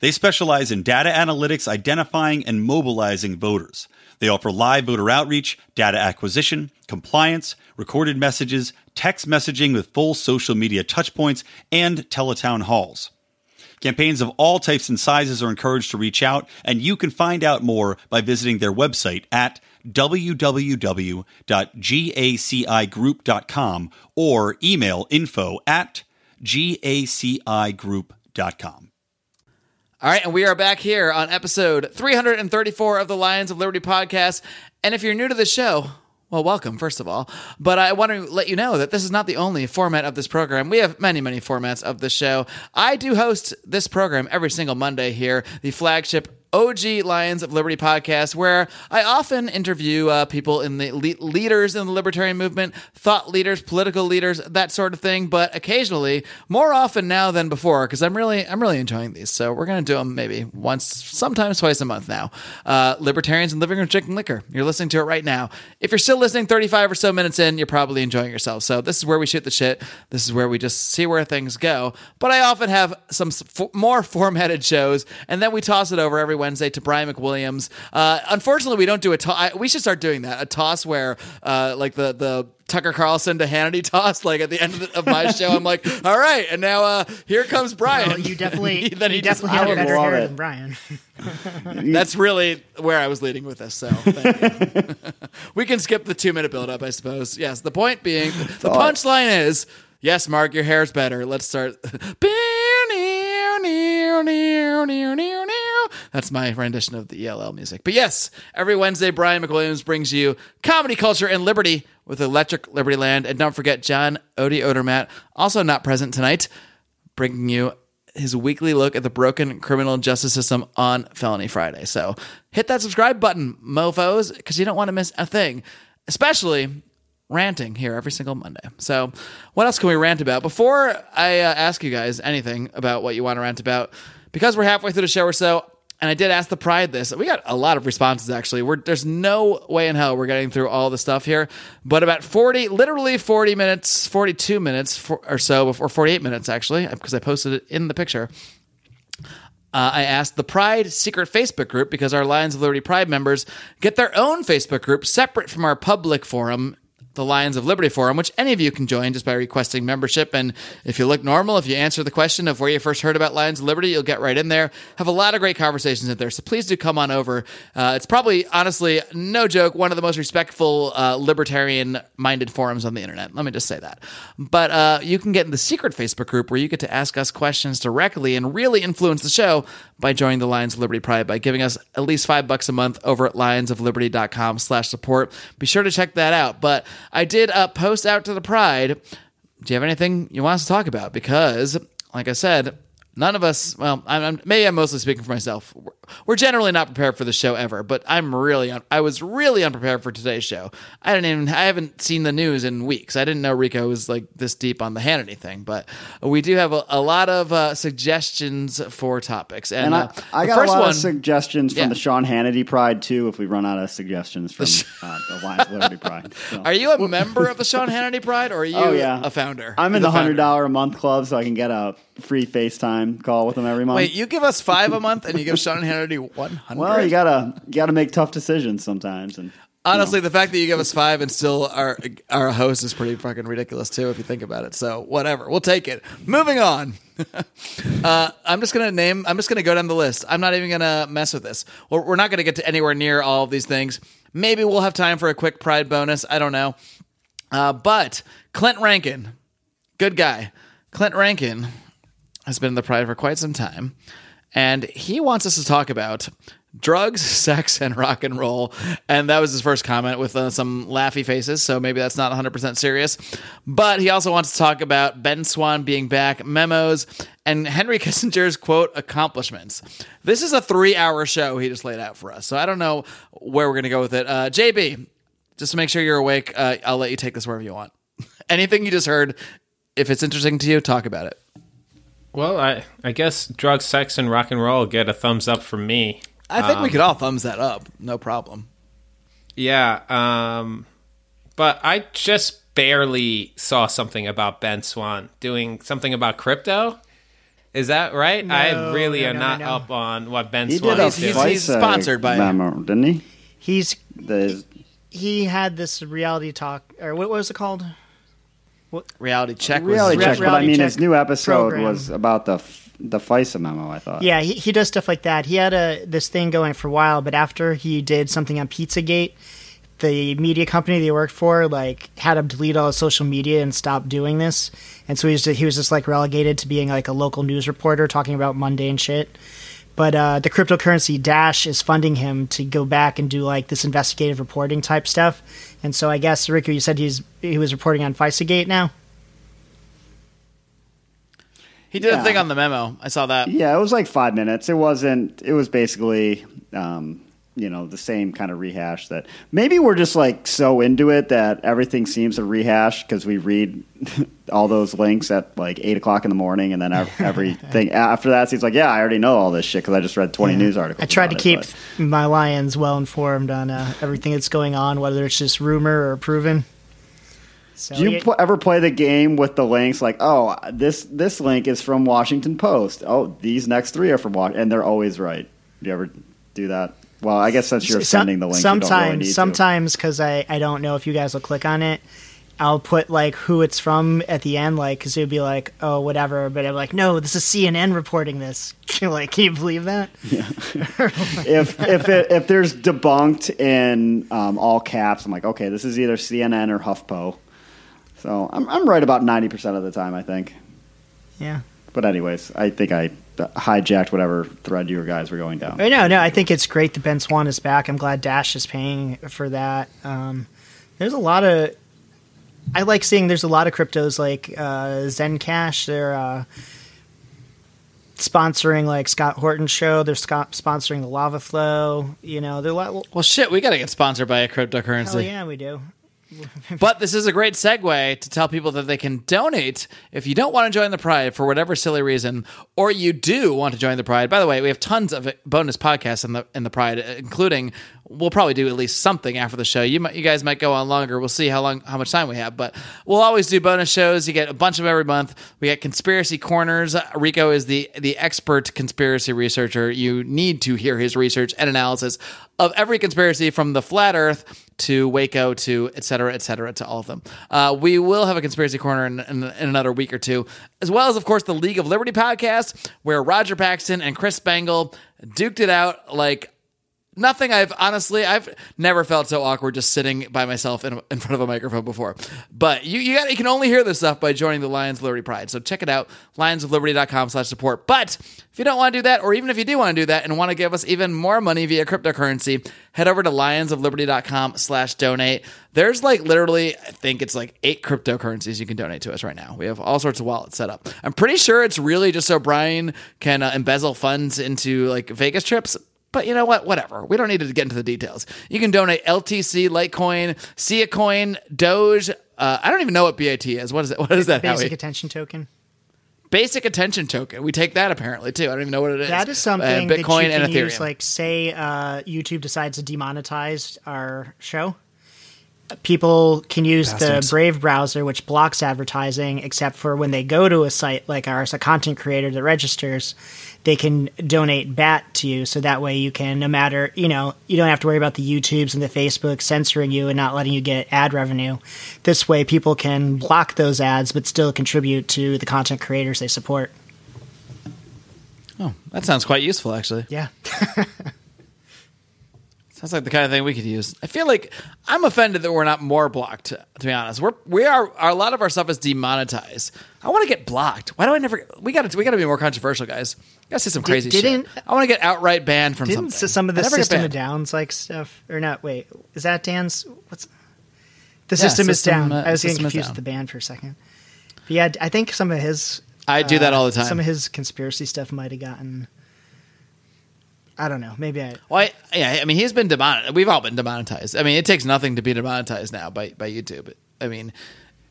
They specialize in data analytics, identifying and mobilizing voters. They offer live voter outreach, data acquisition, compliance, recorded messages, text messaging with full social media touchpoints, and teletown halls. Campaigns of all types and sizes are encouraged to reach out, and you can find out more by visiting their website at www.gacigroup.com or email info at gacigroup.com. All right, and we are back here on episode 334 of the Lions of Liberty podcast. And if you're new to the show, well, welcome, first of all. But I want to let you know that this is not the only format of this program. We have many, many formats of the show. I do host this program every single Monday here, the flagship OG Lions of Liberty podcast, where I often interview uh, people in the le- leaders in the libertarian movement, thought leaders, political leaders, that sort of thing. But occasionally, more often now than before, because I'm really, I'm really enjoying these. So we're gonna do them maybe once, sometimes twice a month now. Uh, libertarians and living room drinking liquor. You're listening to it right now. If you're still listening, 35 or so minutes in, you're probably enjoying yourself. So this is where we shoot the shit. This is where we just see where things go. But I often have some f- more formatted shows, and then we toss it over every Wednesday to Brian McWilliams. Uh, unfortunately, we don't do a toss. We should start doing that. A toss where, uh, like the the Tucker Carlson to Hannity toss. Like at the end of, the, of my show, I'm like, all right, and now uh, here comes Brian. Well, you definitely, then he you just- definitely I have would better love hair it. than Brian. That's really where I was leading with this. So thank you. we can skip the two minute build up, I suppose. Yes. The point being, the punchline is yes, Mark, your hair's better. Let's start. That's my rendition of the ELL music. But yes, every Wednesday, Brian McWilliams brings you comedy, culture, and liberty with Electric Liberty Land. And don't forget, John Odie Odermatt, also not present tonight, bringing you his weekly look at the broken criminal justice system on Felony Friday. So hit that subscribe button, mofos, because you don't want to miss a thing, especially ranting here every single Monday. So what else can we rant about? Before I uh, ask you guys anything about what you want to rant about, because we're halfway through the show or so, and I did ask the Pride this. We got a lot of responses actually. We're, there's no way in hell we're getting through all the stuff here, but about 40, literally 40 minutes, 42 minutes or so, or 48 minutes actually, because I posted it in the picture. Uh, I asked the Pride secret Facebook group because our Lions of Liberty Pride members get their own Facebook group separate from our public forum, the Lions of Liberty Forum, which any of you can join just by requesting membership. And if you look normal, if you answer the question of where you first heard about Lions of Liberty, you'll get right in there. Have a lot of great conversations in there. So please do come on over. Uh, it's probably, honestly, no joke, one of the most respectful uh, libertarian minded forums on the internet. Let me just say that. But uh, you can get in the secret Facebook group where you get to ask us questions directly and really influence the show by joining the Lions of Liberty Pride by giving us at least five bucks a month over at lionsofliberty.com slash support. Be sure to check that out. But I did uh, post out to the Pride. Do you have anything you want us to talk about? Because, like I said, none of us, well, I'm, I'm, maybe I'm mostly speaking for myself. We're, we're generally not prepared for the show ever, but I'm really, un, I was really unprepared for today's show. I didn't even, I haven't seen the news in weeks. I didn't know Rico was like this deep on the Hannity thing, but we do have a, a lot of uh, suggestions for topics. And, And uh, I, I the got a lot one, of suggestions from Yeah. the Sean Hannity Pride too. If we run out of suggestions from uh, the Lions of Liberty Pride, So. are you a member of the Sean Hannity Pride or are you Oh, yeah. a founder? I'm in You're the hundred dollar a month club, so I can get a free FaceTime call with them every month. Wait, you give us five a month and you give Sean Hannity 100? well, you gotta you gotta make tough decisions sometimes, and Honestly, the fact that you give us five and still our our host is pretty fucking ridiculous too, if you think about it. So whatever, we'll take it. Moving on. uh, I'm just gonna name. I'm just gonna go down the list. I'm not even gonna mess with this. We're, we're not gonna get to anywhere near all of these things. Maybe we'll have time for a quick pride bonus. I don't know. Uh, but Clint Rankin, good guy. Clint Rankin has been in the pride for quite some time, and he wants us to talk about drugs, sex, and rock and roll. And that was his first comment with uh, some laughy faces. So maybe that's not 100% serious. But he also wants to talk about Ben Swann being back, memos, and Henry Kissinger's quote accomplishments. This is a three hour show he just laid out for us. So I don't know where we're going to go with it. Uh, JB, just to make sure you're awake, uh, I'll let you take this wherever you want. Anything you just heard, if it's interesting to you, talk about it. Well, I I guess drugs, sex, and rock and roll get a thumbs up from me. I think we could all thumbs that up. No problem. Yeah, um, but I just barely saw something about Ben Swann doing something about crypto. Is that right? I really no, am no, not no. up on what Ben He Swan did is doing. he's- he's sponsored by- memo, didn't he? He's The, he had this reality talk or what was it called? Reality check. reality was check, but I mean, his new episode program. was about the f- the FISA memo. I thought. Yeah, he, he does stuff like that. He had a this thing going for a while, but after he did something on Pizzagate, the media company they worked for like had him delete all his social media and stop doing this. And so he was he was just like relegated to being like a local news reporter talking about mundane shit. But uh, the cryptocurrency Dash is funding him to go back and do like this investigative reporting type stuff. And so I guess Riku, you said he's he was reporting on FISAgate now. He did a thing on the memo. I saw that. Yeah, it was like five minutes. It wasn't. It was basically, um, you know, the same kind of rehash. That maybe we're just like so into it that everything seems a rehash because we read all those links at like eight o'clock in the morning, and then everything after that seems like, yeah, I already know all this shit because I just read twenty news articles. I tried to it, keep my Lions well informed on uh, everything that's going on, whether it's just rumor or proven. So Do you pl- ever play the game with the links like, oh, this this link is from Washington Post. Oh, these next three are from Washington, and they're always right. Do you ever do that? Well, I guess since you're sending the link, sometimes, really sometimes because I, I don't know if you guys will click on it. I'll put like who it's from at the end, like because it would be like oh whatever, but I'm like no, this is CNN reporting this. like, can you believe that? Yeah. if if it, if there's debunked in um, all caps, I'm like, okay, this is either CNN or HuffPo. So I'm I'm right about ninety percent of the time, I think. Yeah. But anyways, I think I hijacked whatever thread you guys were going down. Oh, no, no, I think it's great that Ben Swann is back. I'm glad Dash is paying for that. Um, there's a lot of. I like seeing there's a lot of cryptos like uh, Zencash. They're uh, sponsoring like Scott Horton's show. They're sco- sponsoring the Lava Flow. You know, they're a lot. Well, shit, we got to get sponsored by a cryptocurrency. Hell yeah, we do. But this is a great segue to tell people that they can donate if you don't want to join the Pride for whatever silly reason, or you do want to join the Pride. By the way, we have tons of bonus podcasts in the in the Pride, including we'll probably do at least something after the show. You might, you guys might go on longer. We'll see how long how much time we have, but we'll always do bonus shows. You get a bunch of every month. We get conspiracy corners. Rico is the the expert conspiracy researcher. You need to hear his research and analysis of every conspiracy from the flat Earth to Waco to et cetera, et cetera, to all of them. Uh, we will have a conspiracy corner in, in, in another week or two, as well as, of course, the League of Liberty podcast, where Roger Paxton and Chris Spangle duked it out like nothing I've honestly I've never felt so awkward just sitting by myself in, in front of a microphone before. But you you, got, you can only hear this stuff by joining the Lions of Liberty Pride. So check it out, lionsofliberty.com slash support. But if you don't want to do that, or even if you do want to do that and want to give us even more money via cryptocurrency, head over to lionsofliberty.com slash donate. There's like literally, I think it's like eight cryptocurrencies you can donate to us right now. We have all sorts of wallets set up. I'm pretty sure it's really just so Brian can uh, embezzle funds into like Vegas trips. But you know what? Whatever. We don't need to get into the details. You can donate LTC, Litecoin, Sia Coin, Doge. Uh, I don't even know what BAT is. What is that? What is that? Basic Howie? attention token. Basic attention token. We take that apparently too. I don't even know what it is. That is something Uh, Bitcoin that you and can Ethereum. use. Like, say uh, YouTube decides to demonetize our show, people can use Bastards. the Brave browser, which blocks advertising, except for when they go to a site like ours, a content creator that registers, they can donate BAT to you. So that way you can, no matter, you know, you don't have to worry about the YouTubes and the Facebook censoring you and not letting you get ad revenue. This way people can block those ads, but still contribute to the content creators they support. oh, that sounds quite useful actually. Yeah. Sounds like the kind of thing we could use. I feel like I'm offended that we're not more blocked. To be honest, we're we are a lot of our stuff is demonetized. I want to get blocked. Why do I never? We got to we got to be more controversial, guys. Got to say some crazy didn't- shit. I want to get outright banned from Didn't something. some of the never get System of banned. Downs like stuff or not? Wait, is that Dan's? What's the Yeah, System is System, down? uh, I was getting System is confused with the band for a second. But yeah, I think some of his I do that all the time. some of his conspiracy stuff might have gotten. I don't know. Maybe I. Well, I, yeah, I mean, he's been demonetized. We've all been demonetized. I mean, it takes nothing to be demonetized now by, by YouTube. I mean,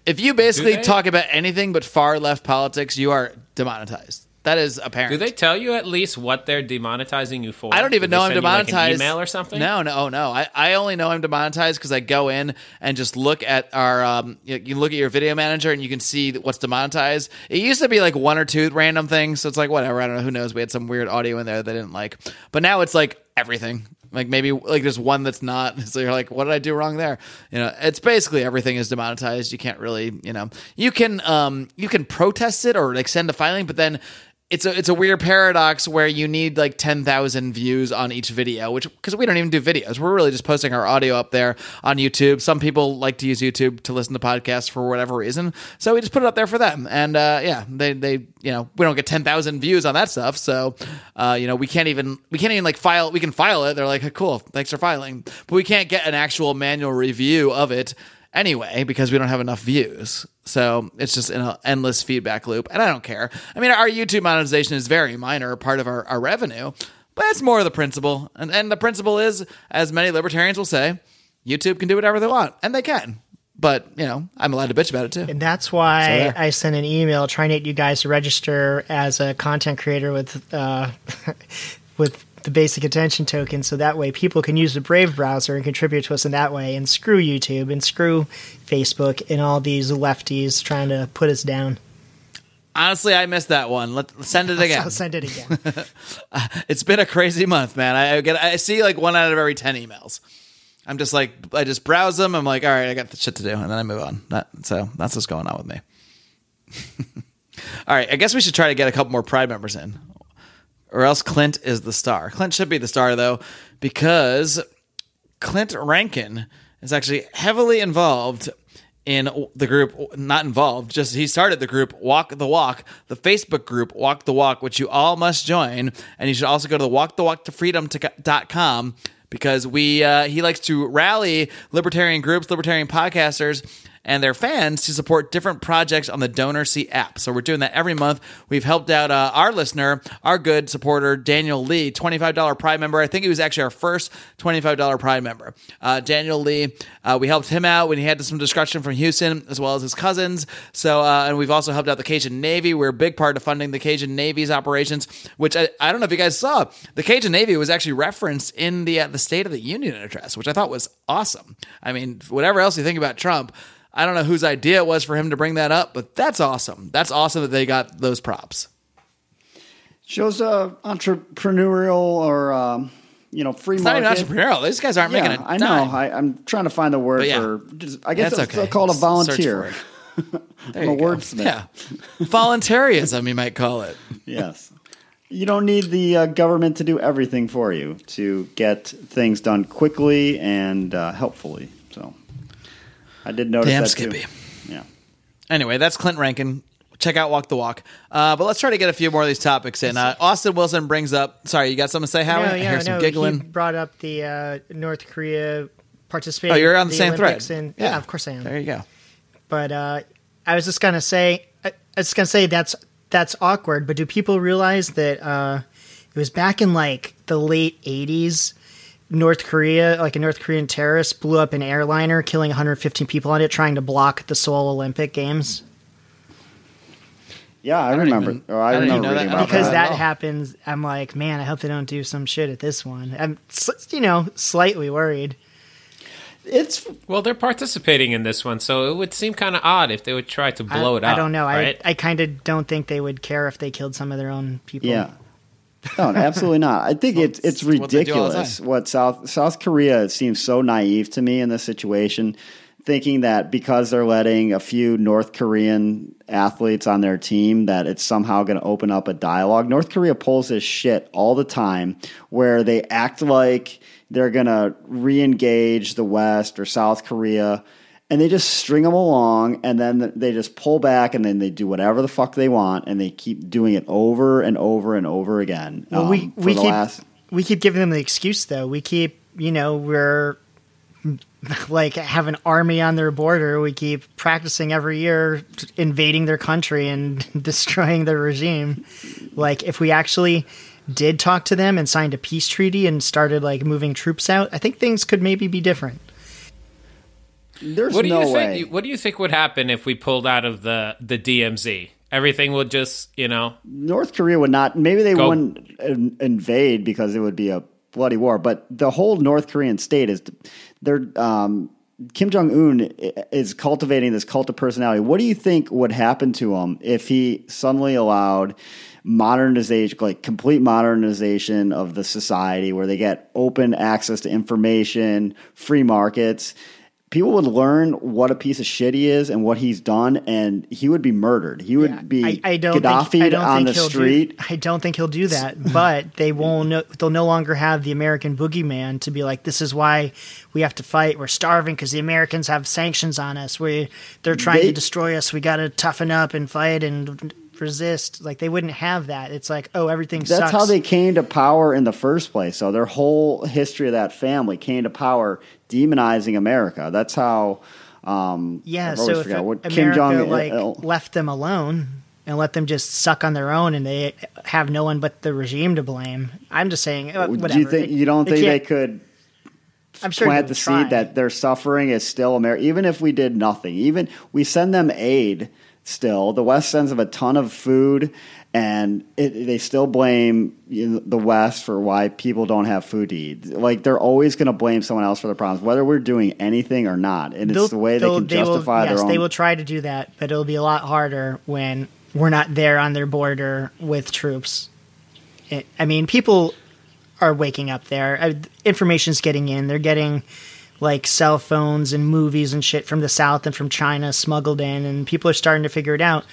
if you basically talk about anything but far left politics, you are demonetized. That is apparent. Do they tell you at least what they're demonetizing you for? I don't even Do know I'm you, like, demonetized. email or something? No, no, oh, no. I, I only know I'm demonetized because I go in and just look at our. Um, you, you look at your video manager and you can see what's demonetized. It used to be like one or two random things, so it's like whatever. I don't know. Who knows? We had some weird audio in there they didn't like, but now it's like everything. Like maybe like there's one that's not. So you're like, what did I do wrong there? You know, it's basically everything is demonetized. You can't really, you know, you can um you can protest it or like send a filing, but then it's a it's a weird paradox where you need like 10,000 views on each video which cuz we don't even do videos. We're really just posting our audio up there on YouTube. Some people like to use YouTube to listen to podcasts for whatever reason so we just put it up there for them. And uh, yeah they they you know we don't get 10,000 views on that stuff so uh, you know we can't even we can't even like file we can file it. They're like hey, cool thanks for filing. But we can't get an actual manual review of it anyway because we don't have enough views. So it's just an endless feedback loop. And I don't care. I mean, our YouTube monetization is very minor, part of our, our revenue, but it's more of the principle. And, and the principle is, as many libertarians will say, YouTube can do whatever they want, and they can. But, you know, I'm allowed to bitch about it too. And that's why So. I sent an email trying to get you guys to register as a content creator with uh, with the basic attention token, so that way people can use the Brave browser and contribute to us in that way. And screw YouTube and screw Facebook and all these lefties trying to put us down. Honestly, I missed that one. Let send it again. I'll send it again. it's been a crazy month, man. I, get I see like one out of every ten emails. I'm just like I just browse them. I'm like, all right, I got the shit to do, and then I move on. That so that's what's going on with me. all right, I guess we should try to get a couple more Pride members in, or else Clint is the star. Clint should be the star though, because Clint Rankin is actually heavily involved in the group not involved just he started the group walk the walk the facebook group walk the walk which you all must join and you should also go to the walk the walk to freedom.com because we uh, he likes to rally libertarian groups libertarian podcasters and their fans to support different projects on the DonorSee app. So we're doing that every month. We've helped out uh, our listener, our good supporter, Daniel Lee, $25 Pride member. I think he was actually our first $25 Pride member. Uh, Daniel Lee, uh, we helped him out when he had some destruction from Houston, as well as his cousins. So, uh, and we've also helped out the Cajun Navy. We're a big part of funding the Cajun Navy's operations, which I, I don't know if you guys saw. The Cajun Navy was actually referenced in the uh, the State of the Union address, which I thought was awesome. I mean, whatever else you think about Trump, I don't know whose idea it was for him to bring that up, but that's awesome. That's awesome that they got those props. Shows a entrepreneurial or um, you know free It's not market. even entrepreneurial. These guys aren't yeah, making a I know. I, I'm trying to find the word yeah. for. Just, I guess That's it's okay. called a volunteer. I'm a wordsmith. Yeah, voluntarism you might call it. yes. You don't need the uh, government to do everything for you to get things done quickly and uh, helpfully. So I did notice that. Damn that Skippy. too. Yeah. Anyway, that's Clint Rankin. Check out Walk the Walk. Uh, but let's try to get a few more of these topics in. Uh, Austin Wilson brings up. Sorry, you got something to say, Howie? no, I yeah, hear some giggling. He brought up the uh, North Korea participating. Oh, you're on the, in same Olympics thread. And, yeah. of course I am. There you go. But uh, I was just gonna say, I, I was gonna say that's that's awkward. But do people realize that uh, it was back in like the late '80s? North Korea, like a North Korean terrorist, blew up an airliner, killing 115 people on it, trying to block the Seoul Olympic Games. Yeah, I, don't remember. even- or I, I don't remember know reading that. about because Uh, that happens. I'm like, man, I hope they don't do some shit at this one. I'm, you know, slightly worried. It's Well, they're participating in this one, so it would seem kind of odd if they would try to blow I, it up. I don't know. Right? I I kind of don't think they would care if they killed some of their own people. Yeah. No, absolutely not. I think it's it's what they do all the ridiculous time. what South South Korea seems so naive to me in this situation, thinking that because they're letting a few North Korean athletes on their team that it's somehow going to open up a dialogue. North Korea pulls this shit all the time where they act like they're gonna re-engage the West or South Korea, and they just string them along, and then they just pull back, and then they do whatever the fuck they want, and they keep doing it over and over and over again. Well, we um, we the keep last- we keep giving them the excuse though. We keep you know we're like have an army on their border. We keep practicing every year, invading their country and destroying their regime. Like if we actually did talk to them and signed a peace treaty and started like moving troops out, I think things could maybe be different. There's What do no you way. think? What do you think would happen if we pulled out of the the DMZ? Everything would just, you know, North Korea would not. Maybe they Go. wouldn't in- invade because it would be a bloody war. But the whole North Korean state is they're um, Kim Jong Un is cultivating this cult of personality. What do you think would happen to him if he suddenly allowed modernization, like complete modernization of the society, where they get open access to information, free markets? People would learn what a piece of shit he is and what he's done, and he would be murdered. He would be I, I don't Gaddafi think, I don't on think the street. Do, I don't think he'll do that, but they won't. No, they'll no longer have the American boogeyman to be like, "This is why we have to fight. We're starving because the Americans have sanctions on us. We they're trying They- to destroy us. We got to toughen up and fight and resist." Like they wouldn't have that. It's like, oh, everything That's sucks. how they came to power in the first place. So their whole history of that family came to power demonizing America. That's how. Um, Yeah, so if forgot what America Jong like Il- left them alone and let them just suck on their own, and they have no one but the regime to blame. I'm just saying, uh, whatever. Do you think you don't think they could I'm sure plant the try. seed that their suffering is still America? Even if we did nothing, even we send them aid. Still, the West sends them a ton of food, and it, they still blame you know, the West for why people don't have food to eat. Like they're always going to blame someone else for their problems, whether we're doing anything or not. And They'll- it's the way they can justify will, their yes, own. they will try to do that, but it'll be a lot harder when we're not there on their border with troops. It, I mean, people are waking up there. Information's getting in. They're getting like cell phones and movies and shit from the south and from China smuggled in, and people are starting to figure it out.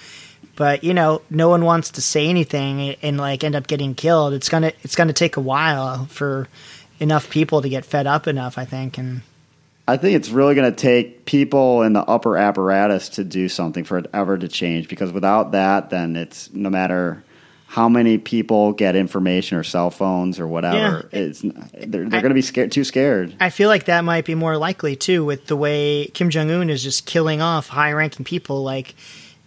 But you know, no one wants to say anything and like end up getting killed. It's gonna it's gonna take a while for enough people to get fed up enough. I think and. I think it's really going to take people in the upper apparatus to do something for it ever to change. Because without that, then it's no matter how many people get information or cell phones or whatever, Yeah. it's they're, they're going to be scared, too scared. I feel like that might be more likely too, with the way Kim Jong Un is just killing off high-ranking people. Like,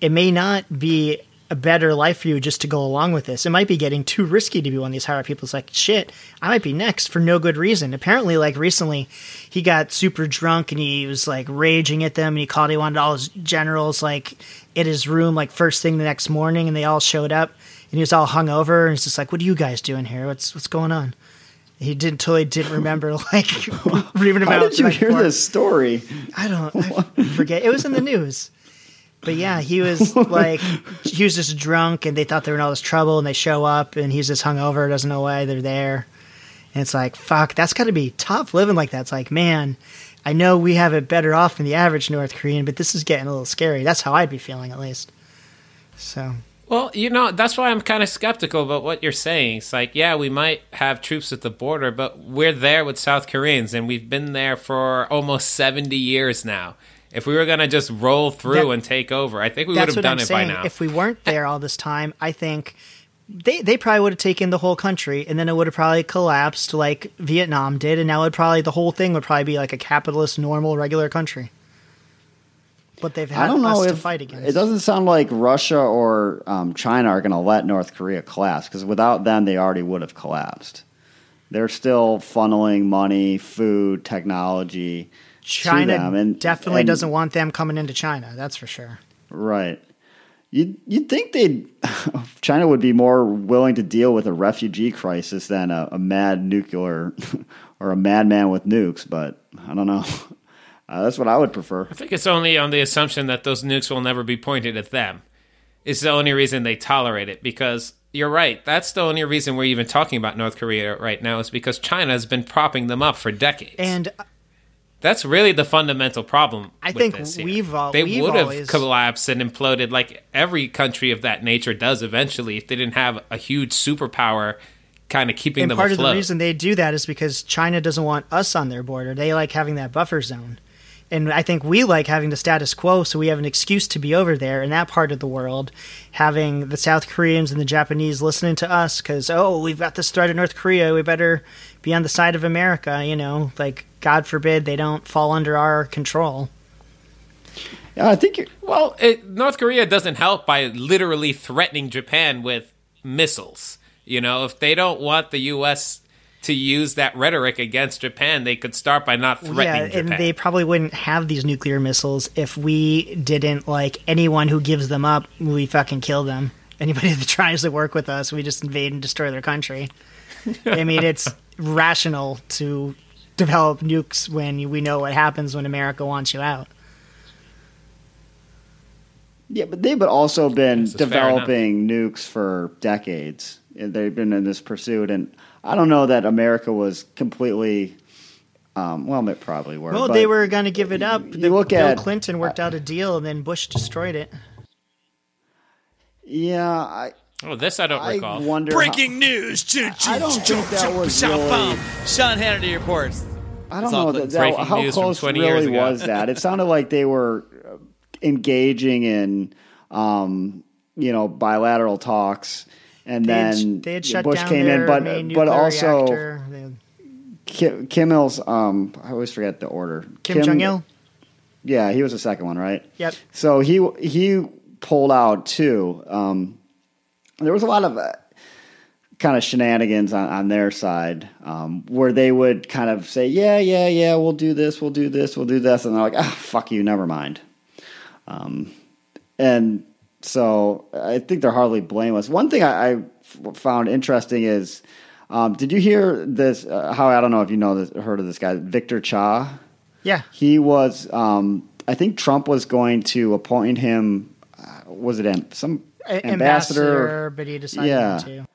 it may not be a better life for you just to go along with this. It might be getting too risky to be one of these higher people. It's like, shit, I might be next for no good reason. Apparently, like recently, he got super drunk and he was like raging at them, and he called. He wanted all his generals like in his room, like first thing the next morning, and they all showed up, and he was all hungover, and he's just like, "What are you guys doing here? What's what's going on?" He didn't totally didn't remember like reading about. How did you hear before. this story? I don't I forget. It was in the news. But yeah, he was like he was just drunk and they thought they were in all this trouble and they show up and he's just hungover, doesn't know why they're there. And it's like, fuck, that's gotta be tough living like that. It's like, man, I know we have it better off than the average North Korean, but this is getting a little scary. That's how I'd be feeling at least. So Well, you know, that's why I'm kind of skeptical about what you're saying. It's like, yeah, we might have troops at the border, but we're there with South Koreans, and we've been there for almost 70 years now. If we were going to just roll through That- and take over, I think we would have done I'm it saying. by now. If we weren't there all this time, I think they they probably would have taken the whole country, and then it would have probably collapsed like Vietnam did, and now it probably the whole thing would probably be like a capitalist, normal, regular country. But they've had I don't know us if to fight against. it doesn't sound like Russia or um, China are going to let North Korea collapse because without them, they already would have collapsed. They're still funneling money, food, technology. To China them, and- definitely and- doesn't want them coming into China. That's for sure. Right. You'd, you'd think they'd China would be more willing to deal with a refugee crisis than a, a mad nuclear or a madman with nukes, but I don't know. Uh, that's what I would prefer. I think it's only on the assumption that those nukes will never be pointed at them. It's the only reason they tolerate it because you're right. That's the only reason we're even talking about North Korea right now is because China has been propping them up for decades. And That's really the fundamental problem. I with think we've al- they we've would have always- collapsed and imploded like every country of that nature does eventually if they didn't have a huge superpower kind of keeping and them part of the reason they do that is because China doesn't want us on their border. They like having that buffer zone. And I think we like having the status quo, so we have an excuse to be over there in that part of the world, having the South Koreans and the Japanese listening to us because, oh, we've got this threat of North Korea. We better be on the side of America, you know? Like, God forbid they don't fall under our control. Yeah, I think you're, Well, it, North Korea doesn't help by literally threatening Japan with missiles. You know, if they don't want the U.S. to use that rhetoric against Japan, they could start by not threatening. Yeah, threatening and Japan. they probably wouldn't have these nuclear missiles if we didn't like anyone who gives them up. We fucking kill them. Anybody that tries to work with us, we just invade and destroy their country. I mean, it's rational to develop nukes when we know what happens when America wants you out. yeah, but they've also been This is fair developing nukes for decades. They've been in this pursuit, and I don't know that America was completely. Um, well, it probably were. Well, but they were going to give it up. you look Bill at- Clinton worked out a deal, and then Bush destroyed it. Yeah, I, oh, this I don't I recall. wonder. Breaking news. I don't think that was really. Sean Hannity reports. I don't know Clinton's that, that how news from close 20 really was that. It sounded like they were uh, engaging in, um, you know, bilateral talks, and They had, then they had shut Bush down came in, but but also reactor. Kim, Kim Il's. Um, I always forget the order. Kim, Jong Il. Yeah, he was the second one, right? Yep. So he he pulled out too. Um, there was a lot of uh, kind of shenanigans on, on their side um, where they would kind of say, "Yeah, yeah, yeah, we'll do this, we'll do this, we'll do this," and they're like, "Ah, fuck you, never mind." Um, and so I think they're hardly blameless. One thing I, found interesting is, um, did you hear this? Uh, how I don't know if you know this, heard of this guy, Victor Cha. Yeah. He was. Um, I think Trump was going to appoint him. Uh, was it in some A- ambassador? but he decided Yeah. to.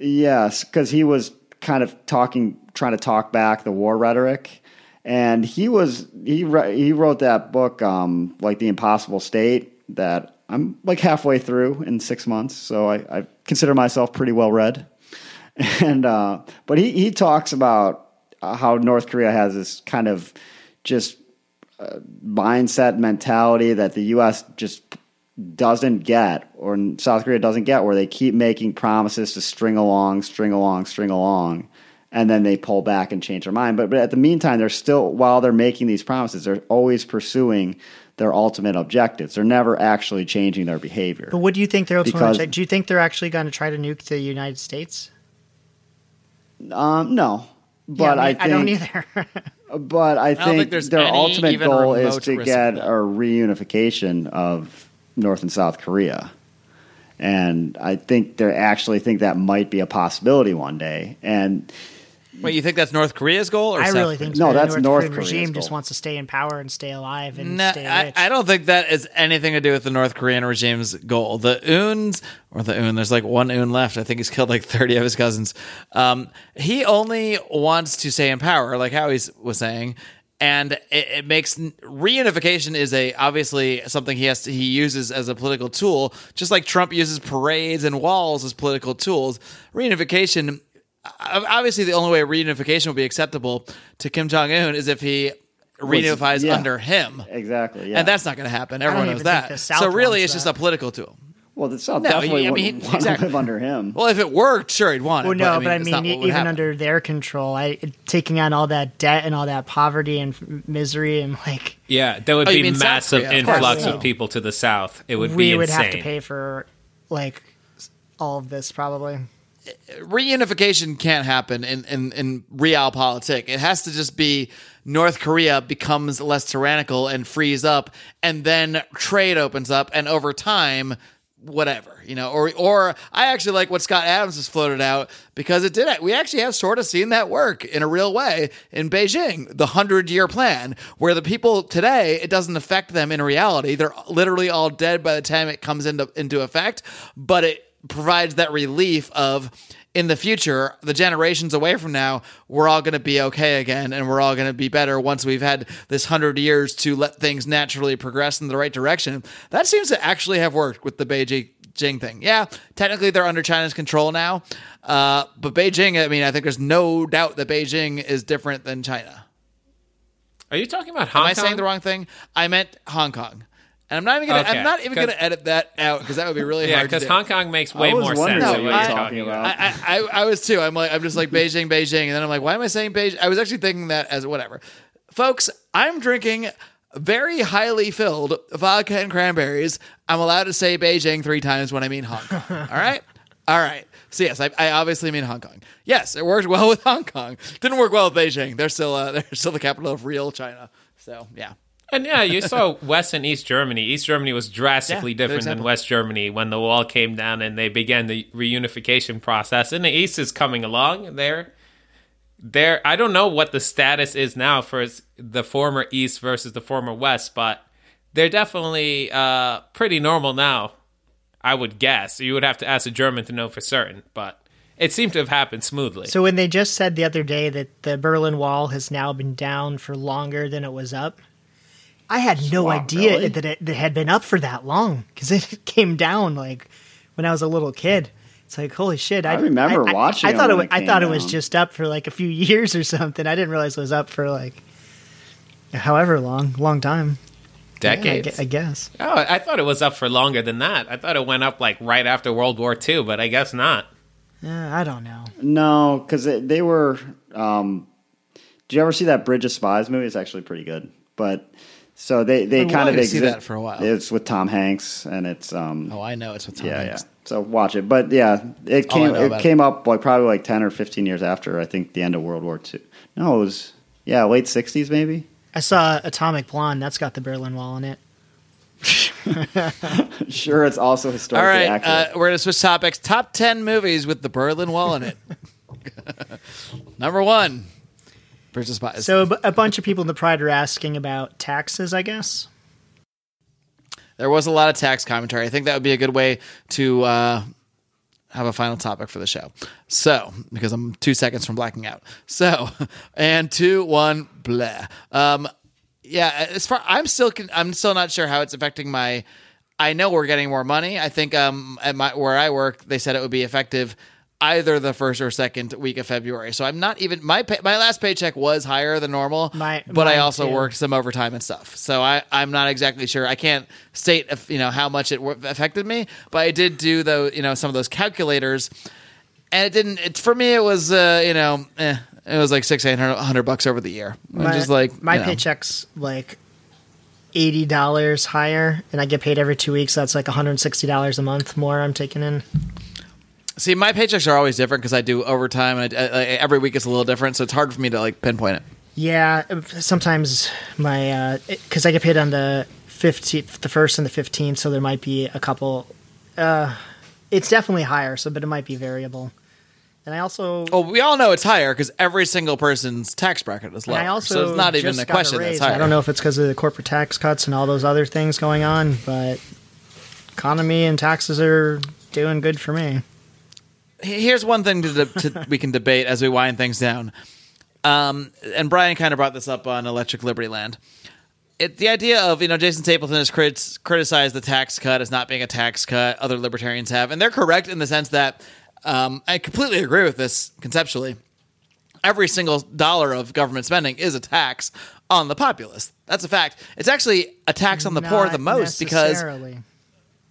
Yes, because he was kind of talking, trying to talk back the war rhetoric, and he was he wr- he wrote that book, um, like the Impossible State, that I'm like halfway through in six months, so I, I consider myself pretty well read. And uh, but he he talks about uh, how North Korea has this kind of just uh, mindset mentality that the U.S. just doesn't get, or South Korea doesn't get, where they keep making promises to string along, string along, string along, and then they pull back and change their mind. But but at the meantime, they're still while they're making these promises, they're always pursuing their ultimate objectives. They're never actually changing their behavior. But what do you think they're ultimately? Because- do you think they're actually going to try to nuke the United States? Um, no, but Yeah, I, I, think, don't either. But I don't think think, their ultimate goal is to get of a reunification of North and South Korea. And I think they actually think that might be a possibility one day. And Wait, you think that's North Korea's goal or I South really Korea's think No, so. The that's North, North Korean Korea's regime just wants to stay in power and stay alive and No, stay I, rich. I don't think that is anything to do with the North Korean regime's goal. The Uns, or the Un, there's like one Un left. I think he's killed like 30 of his cousins. Um, he only wants to stay in power, like Howie was saying. And it, it makes reunification is a obviously something he has to, he uses as a political tool, just like Trump uses parades and walls as political tools. Reunification obviously the only way reunification will be acceptable to Kim Jong Un is if he reunifies yeah. under him, exactly, yeah. and that's not going to happen. Everyone knows that. So really, it's just a political tool. Well, the South No, definitely he- I wouldn't mean, want exactly. to live under him. Well, if it worked, sure, he'd want it. well, no, but I mean, not e- what would even happen. under their control, I taking on all that debt and all that poverty and f- misery and like Yeah, there would Oh, be mean South massive Korea, of influx Yeah. of people to the south. It would we be would insane. have to pay for like all of this probably. reunification can't happen in, in, in realpolitik. It has to just be North Korea becomes less tyrannical and frees up, and then trade opens up, and over time, whatever you know. Or or I actually like what Scott Adams has floated out because it did. It. We actually have sort of seen that work in a real way in Beijing, the hundred year plan, where the people today it doesn't affect them in reality. They're literally all dead by the time it comes into into effect, but it provides that relief of in the future, the generations away from now, we're all going to be okay again and we're all going to be better once we've had this hundred years to let things naturally progress in the right direction. That seems to actually have worked with the Beijing thing. Yeah, technically they're under China's control now, uh, but Beijing. I mean, I think there's no doubt that Beijing is different than China. Are you talking about Hong Am I Kong? saying the wrong thing? I meant Hong Kong. And I'm not even gonna. Okay, I'm not even 'cause- gonna edit that out because that would be really Yeah, hard to because. Hong Kong makes way more sense what than you what were you're talking talking about. about. I, I, I was too. I'm like, I'm just like Beijing, Beijing, and then I'm like, why am I saying Beijing? I was actually thinking that as whatever, folks. I'm drinking very highly filled vodka and cranberries. I'm allowed to say Beijing three times when I mean Hong Kong. all right, all right. So yes, I, I obviously mean Hong Kong. Yes, it worked well with Hong Kong. Didn't work well with Beijing. They're still uh, they're still the capital of real China. So yeah. And yeah, you saw West and East Germany. East Germany was drastically Yeah, different than. West Germany when the wall came down and they began the reunification process. And the East is coming along. There, there. I don't know what the status is now for the former East versus the former West, but they're definitely uh, pretty normal now. I would guess. You would have to ask a German to know for certain, but it seemed to have happened smoothly. So when they just said the other day that the Berlin Wall has now been down for longer than it was up, I had no Wow, idea really? that it, that it had been up for that long because it came down like when I was a little kid. It's like holy shit! I, remember watching I, it thought when it, it I came thought it was just up for like a few years or something. I didn't realize it was up for like however long, long time. Yeah, I Decades. gue- I guess. Oh, I thought it was up for longer than that. I thought it went up like right after World War II, but I guess not. Yeah, I don't know. No, because they were. Um, did you ever see that Bridge of Spies movie? It's actually pretty good. But so they they Been kind of wanting see exist. that for a while. It's with Tom Hanks, and it's um. Oh, I know it's with Tom yeah, Hanks. yeah. So watch it, but yeah, it all I came it about came up like probably like ten or fifteen years after I think the end of World War II. No, it was yeah, late sixties maybe. I saw Atomic Blonde. That's got the Berlin Wall in it. Sure, it's also All historically right, accurate. uh, we're gonna switch topics. Top ten movies with the Berlin Wall in it. Number one, Bridge of Spies. So a a bunch of people in the Pride are asking about taxes. I guess. there was a lot of tax commentary. I think that would be a good way to uh, have a final topic for the show. So, because I'm two seconds from blacking out. So, and two, one, blah. Um, yeah, as far I'm still con- I'm still not sure how it's affecting my. I know we're getting more money. I think um at my where I work, they said it would be effective either the first or second week of February. So I'm not even my pay, my last paycheck was higher than normal, My- but I also too. worked some overtime and stuff. So I I'm not exactly sure. I can't state if, you know how much it w- affected me, but I did do though you know some of those calculators, and it didn't. It, for me, it was uh, you know eh, it was like six eight hundred bucks over the year. My, just like my you know. paycheck's like eighty dollars higher, and I get paid every two weeks. So That's like one hundred sixty dollars a month more. I'm taking in. See, my paychecks are always different because I do overtime, and I, I, every week it's a little different. So it's hard for me to like pinpoint it. Yeah, sometimes my because I get paid on the fifteenth, the first and the fifteenth, so there might be a couple. Uh, it's definitely higher, so but it might be variable. And I also Well, we all know it's higher because every single person's tax bracket is lower. I also so it's not even a question raise. that's higher. I don't know if it's because of the corporate tax cuts and all those other things going on, but economy and taxes are doing good for me. Here's one thing to, to we can debate as we wind things down. Um, and Brian kind of brought this up on Electric Liberty Land. It, the idea of you know Jason Stapleton has crit- criticized the tax cut as not being a tax cut. Other libertarians have, and they're correct in the sense that um, I completely agree with this conceptually. Every single dollar of government spending is a tax on the populace. That's a fact. It's actually a tax on the poor the most because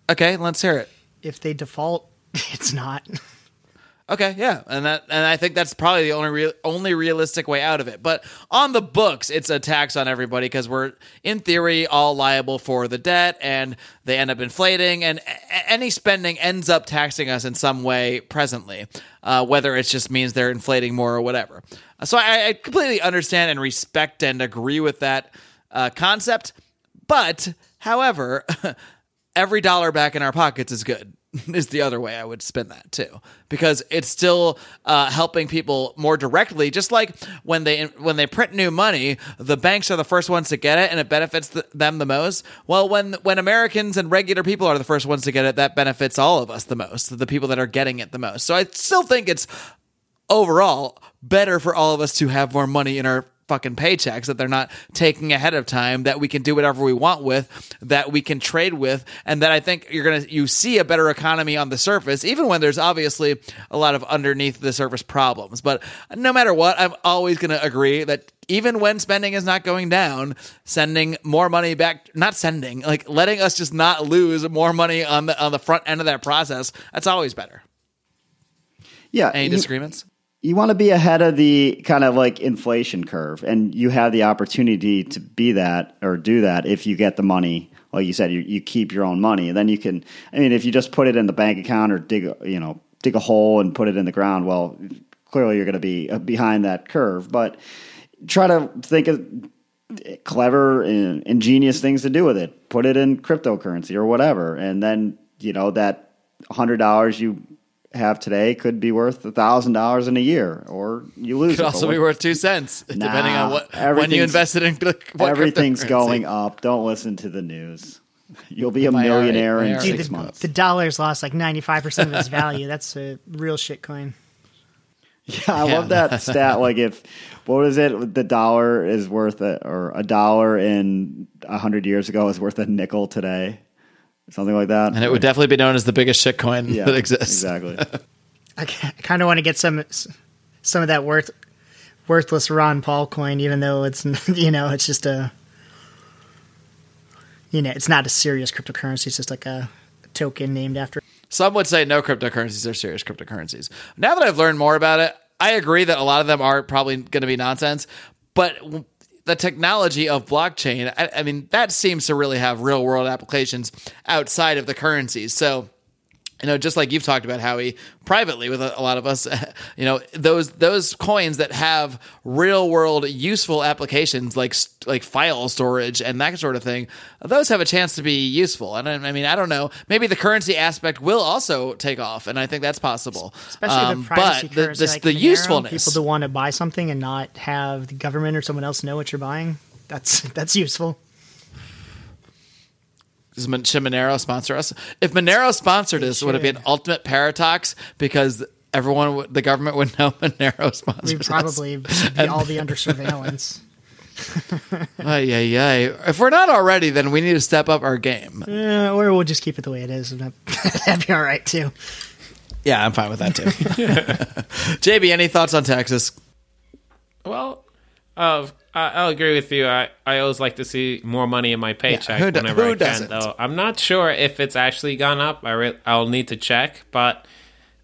okay, let's hear it. if they default, it's not. Okay, yeah, and that and I think that's probably the only real, only realistic way out of it. But on the books, it's a tax on everybody because we're in theory all liable for the debt, and they end up inflating, and a- any spending ends up taxing us in some way presently, uh, whether it just means they're inflating more or whatever. So I, I completely understand and respect and agree with that uh, concept. But however, every dollar back in our pockets is good is the other way i would spin that too. Because it's still uh, helping people more directly just like when they when they print new money the banks are the first ones to get it and it benefits the, them the most. Well when when americans and regular people are the first ones to get it that benefits all of us the most the people that are getting it the most. So i still think it's overall better for all of us to have more money in our fucking paychecks that they're not taking ahead of time that we can do whatever we want with that we can trade with and that I think you're going to you see a better economy on the surface even when there's obviously a lot of underneath the surface problems but no matter what I'm always going to agree that even when spending is not going down sending more money back not sending like letting us just not lose more money on the on the front end of that process that's always better Yeah. any disagreements you want to be ahead of the kind of like inflation curve and you have the opportunity to be that or do that if you get the money. Like you said you, you keep your own money and then you can i mean if you just put it in the bank account or dig you know dig a hole and put it in the ground well clearly you're going to be uh, behind that curve. But try to think of clever and ingenious things to do with it. Put it in cryptocurrency or whatever and then you know that $100 you have today could be worth a $1000 in a year or you lose could it also be worth two cents depending on what when you invested in what everything's going up don't listen to the news you'll be a My millionaire IRA in my six the, months the dollar's lost like 95% of its value. That's a real shit coin. Yeah, I Yeah. love that stat. Like if what was it? The dollar is worth a, or a dollar in a hundred years ago is worth a nickel today, something like that. and it would definitely be known as the biggest shitcoin yeah, that exists Exactly. I, kind of want to get some some of that worth worthless Ron Paul coin, even though it's you know it's just a you know it's not a serious cryptocurrency. It's just like a token named after. Some would say no cryptocurrencies are serious cryptocurrencies. Now that I've learned more about it, I agree that a lot of them are probably going to be nonsense. But w- the technology of blockchain, I, I mean, that seems to really have real world applications outside of the currencies. So, you know, just like you've talked about, Howie, privately with a, a lot of us, you know, those those coins that have real world useful applications like like file storage and that sort of thing, those have a chance to be useful. And I, I mean, I don't know, maybe the currency aspect will also take off, and I think that's possible. Especially Um, the privacy but the, currency, the, like the Monero, usefulness, People to want to buy something and not have the government or someone else know what you're buying. That's that's useful. Does Mon- should Monero sponsor us? If Monero sponsored us, would it be an ultimate paradox because everyone, would, the government would know Monero sponsors We'd us? probably be, all be under surveillance. yeah, ay, ay. If we're not already, then we need to step up our game. Uh, or we'll just keep it the way it is, and that, that'd be all right too. Yeah, I'm fine with that too. JB, any thoughts on taxes? Well, uh, I, I'll agree with you. I, I always like to see more money in my paycheck who do- whenever who I can. doesn't? Though I'm not sure if it's actually gone up. I re- I'll need to check, but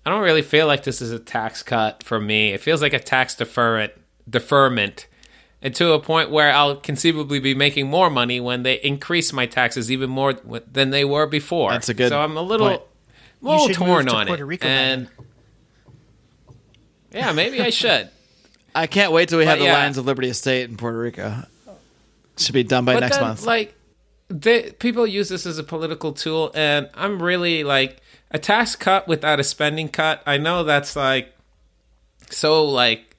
I don't really feel like this is a tax cut for me. It feels like a tax deferment, deferment, and to a point where I'll conceivably be making more money when they increase my taxes even more than they were before. That's a good So I'm a little, point. a little should move torn to on Puerto it, Rico by then. and yeah, maybe I should. I can't wait till we have But the. Lions of Liberty Estate in Puerto Rico. Should be done by but next then, month. Like, they, people use this as a political tool, and I'm really like a tax cut without a spending cut. I know that's like so like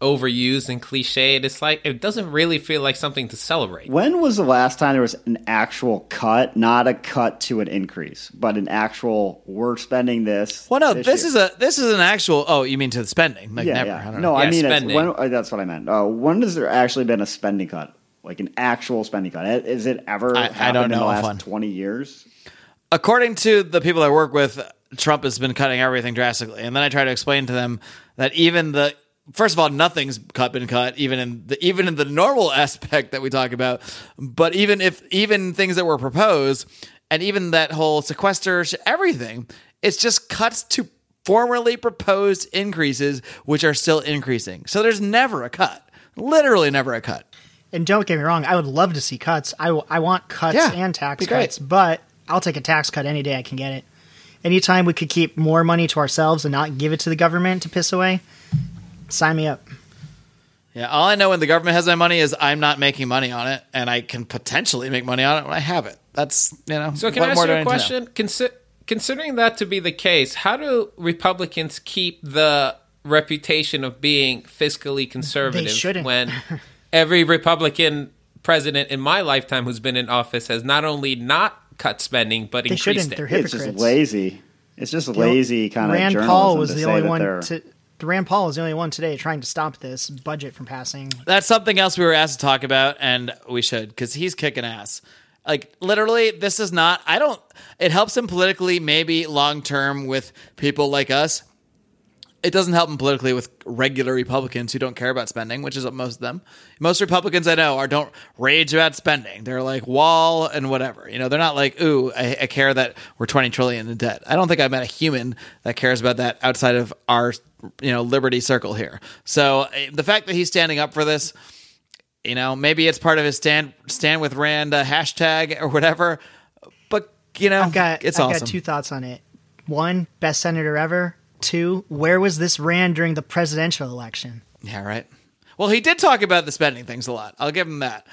overused and cliched. It's like it doesn't really feel like something to celebrate. When was the last time there was an actual cut, not a cut to an increase, but an actual we're spending this? well, no, this year. is a this is an actual. Oh, you mean to the spending? Like yeah, never. yeah. I don't no, know. I Yeah, mean it's, spending. when, uh, that's what I meant. Uh, when has there actually been a spending cut, like an actual spending cut? Is it ever I- I don't in the know last one. twenty years? according to the people I work with, Trump has been cutting everything drastically. And then I try to explain to them that even the first of all, nothing's cut been cut, even in the even in the normal aspect that we talk about. But even if even things that were proposed, and even that whole sequester, everything, it's just cuts to formerly proposed increases, which are still increasing. So there's never a cut. Literally never a cut. And don't get me wrong, I would love to see cuts. I, w- I want cuts Yeah, and tax cuts, but I'll take a tax cut any day I can get it. Anytime we could keep more money to ourselves and not give it to the government to piss away, sign me up. Yeah, all I know when the government has my money is I'm not making money on it, and I can potentially make money on it when I have it. That's you know. So can what I ask more you I a need to know? question? Consi- considering that to be the case, how do Republicans keep the reputation of being fiscally conservative when every Republican president in my lifetime who's been in office has not only not cut spending but They shouldn't. increased They're it? It's just lazy. It's just lazy kind of Rand journalism Paul was to the only one they're- Rand Paul is the only one today trying to stop this budget from passing. That's something else we were asked to talk about, and we should because he's kicking ass. Like literally, this is not. I don't. It helps him politically, maybe long term with people like us. It doesn't help him politically with regular Republicans who don't care about spending, which is what most of them. Most Republicans I know are don't rage about spending. They're like wall and whatever. You know, they're not like, ooh, I, I care that we're twenty trillion in debt. I don't think I've met a human that cares about that outside of our you know liberty circle here. So eh, the fact that he's standing up for this, you know, maybe it's part of his stand stand with Rand uh, hashtag or whatever. But you know, I've got it's I've awesome. got two thoughts on it. One, best senator ever. Two, where was this Rand during the presidential election? Yeah, right. Well, he did talk about the spending things a lot. I'll give him that.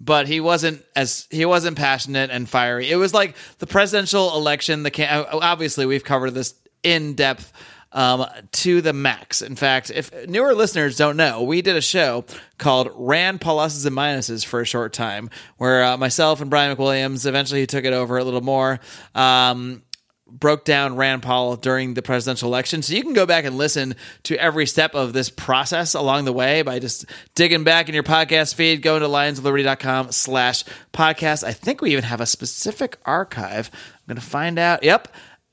But he wasn't as he wasn't passionate and fiery. It was like the presidential election. The obviously we've covered this in depth um, to the max. In fact, if newer listeners don't know, we did a show called Rand Pluses and Minuses for a short time, where uh, myself and Brian McWilliams eventually he took it over a little more. Um, broke down Rand Paul during the presidential election. So you can go back and listen to every step of this process along the way by just digging back in your podcast feed, going to lionsofliberty.com slash podcast. I think we even have a specific archive. I'm going to find out. Yep.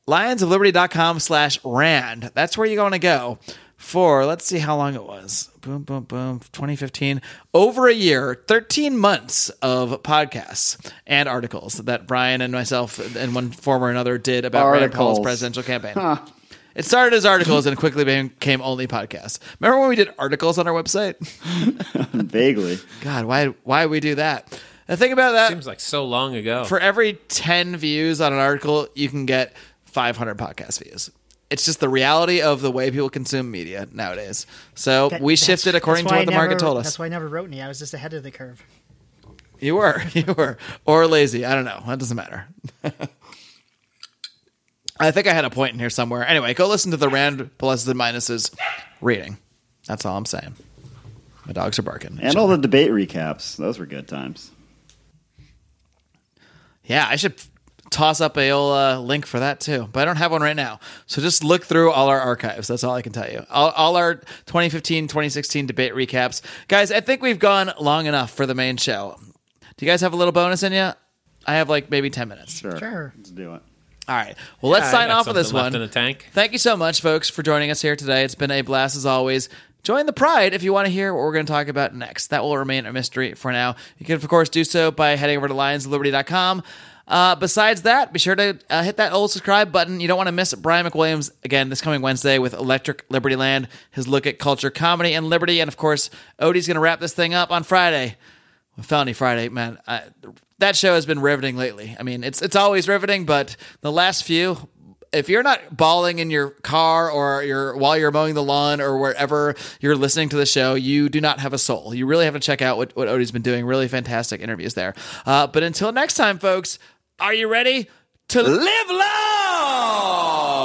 Lionsofliberty.com slash Rand. That's where you're going to go for, let's see how long it was. Boom, boom, boom. 2015. Over a year, 13 months of podcasts and articles that Brian and myself and one form or another did about Rand Paul's presidential campaign. It started as articles and quickly became only podcasts. Remember when we did articles on our website? Vaguely. God, why why we do that? The thing about that, Seems like so long ago. for every 10 views on an article, you can get 500 podcast views. It's just the reality of the way people consume media nowadays. So That- we shifted according to why what the I market told us. That's why I never wrote any. I was just ahead of the curve. You were, you were, or lazy. I don't know. That doesn't matter. I think I had a point in here somewhere. Anyway, go listen to the Rand pluses and minuses reading. That's all I'm saying. My dogs are barking. And all the debate recaps. Those were good times. Yeah, I should toss up a old, uh, link for that too, but I don't have one right now. So just look through all our archives. That's all I can tell you. All, all our 2015, 2016 debate recaps, guys. I think we've gone long enough for the main show. Do you guys have a little bonus in you? I have like maybe 10 minutes. Sure. Sure. Let's do it. All right. Well, let's sign off with this something left one. in the tank. Thank you so much, folks, for joining us here today. It's been a blast as always. Join the pride if you want to hear what we're going to talk about next. That will remain a mystery for now. You can, of course, do so by heading over to lionsliberty.com. Uh, besides that, be sure to uh, hit that old subscribe button. You don't want to miss Brian McWilliams again this coming Wednesday with Electric Liberty Land, his look at culture, comedy, and liberty. And of course, Odie's going to wrap this thing up on Friday. Felony Friday, man. I, that show has been riveting lately. I mean, it's it's always riveting, but the last few, if you're not bawling in your car or you're while you're mowing the lawn or wherever you're listening to the show, you do not have a soul. You really have to check out what what Odie's been doing. Really fantastic interviews there. Uh, but until next time, folks, are you ready? To live long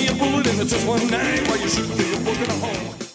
Me just one night while you shoot through your book in a hole.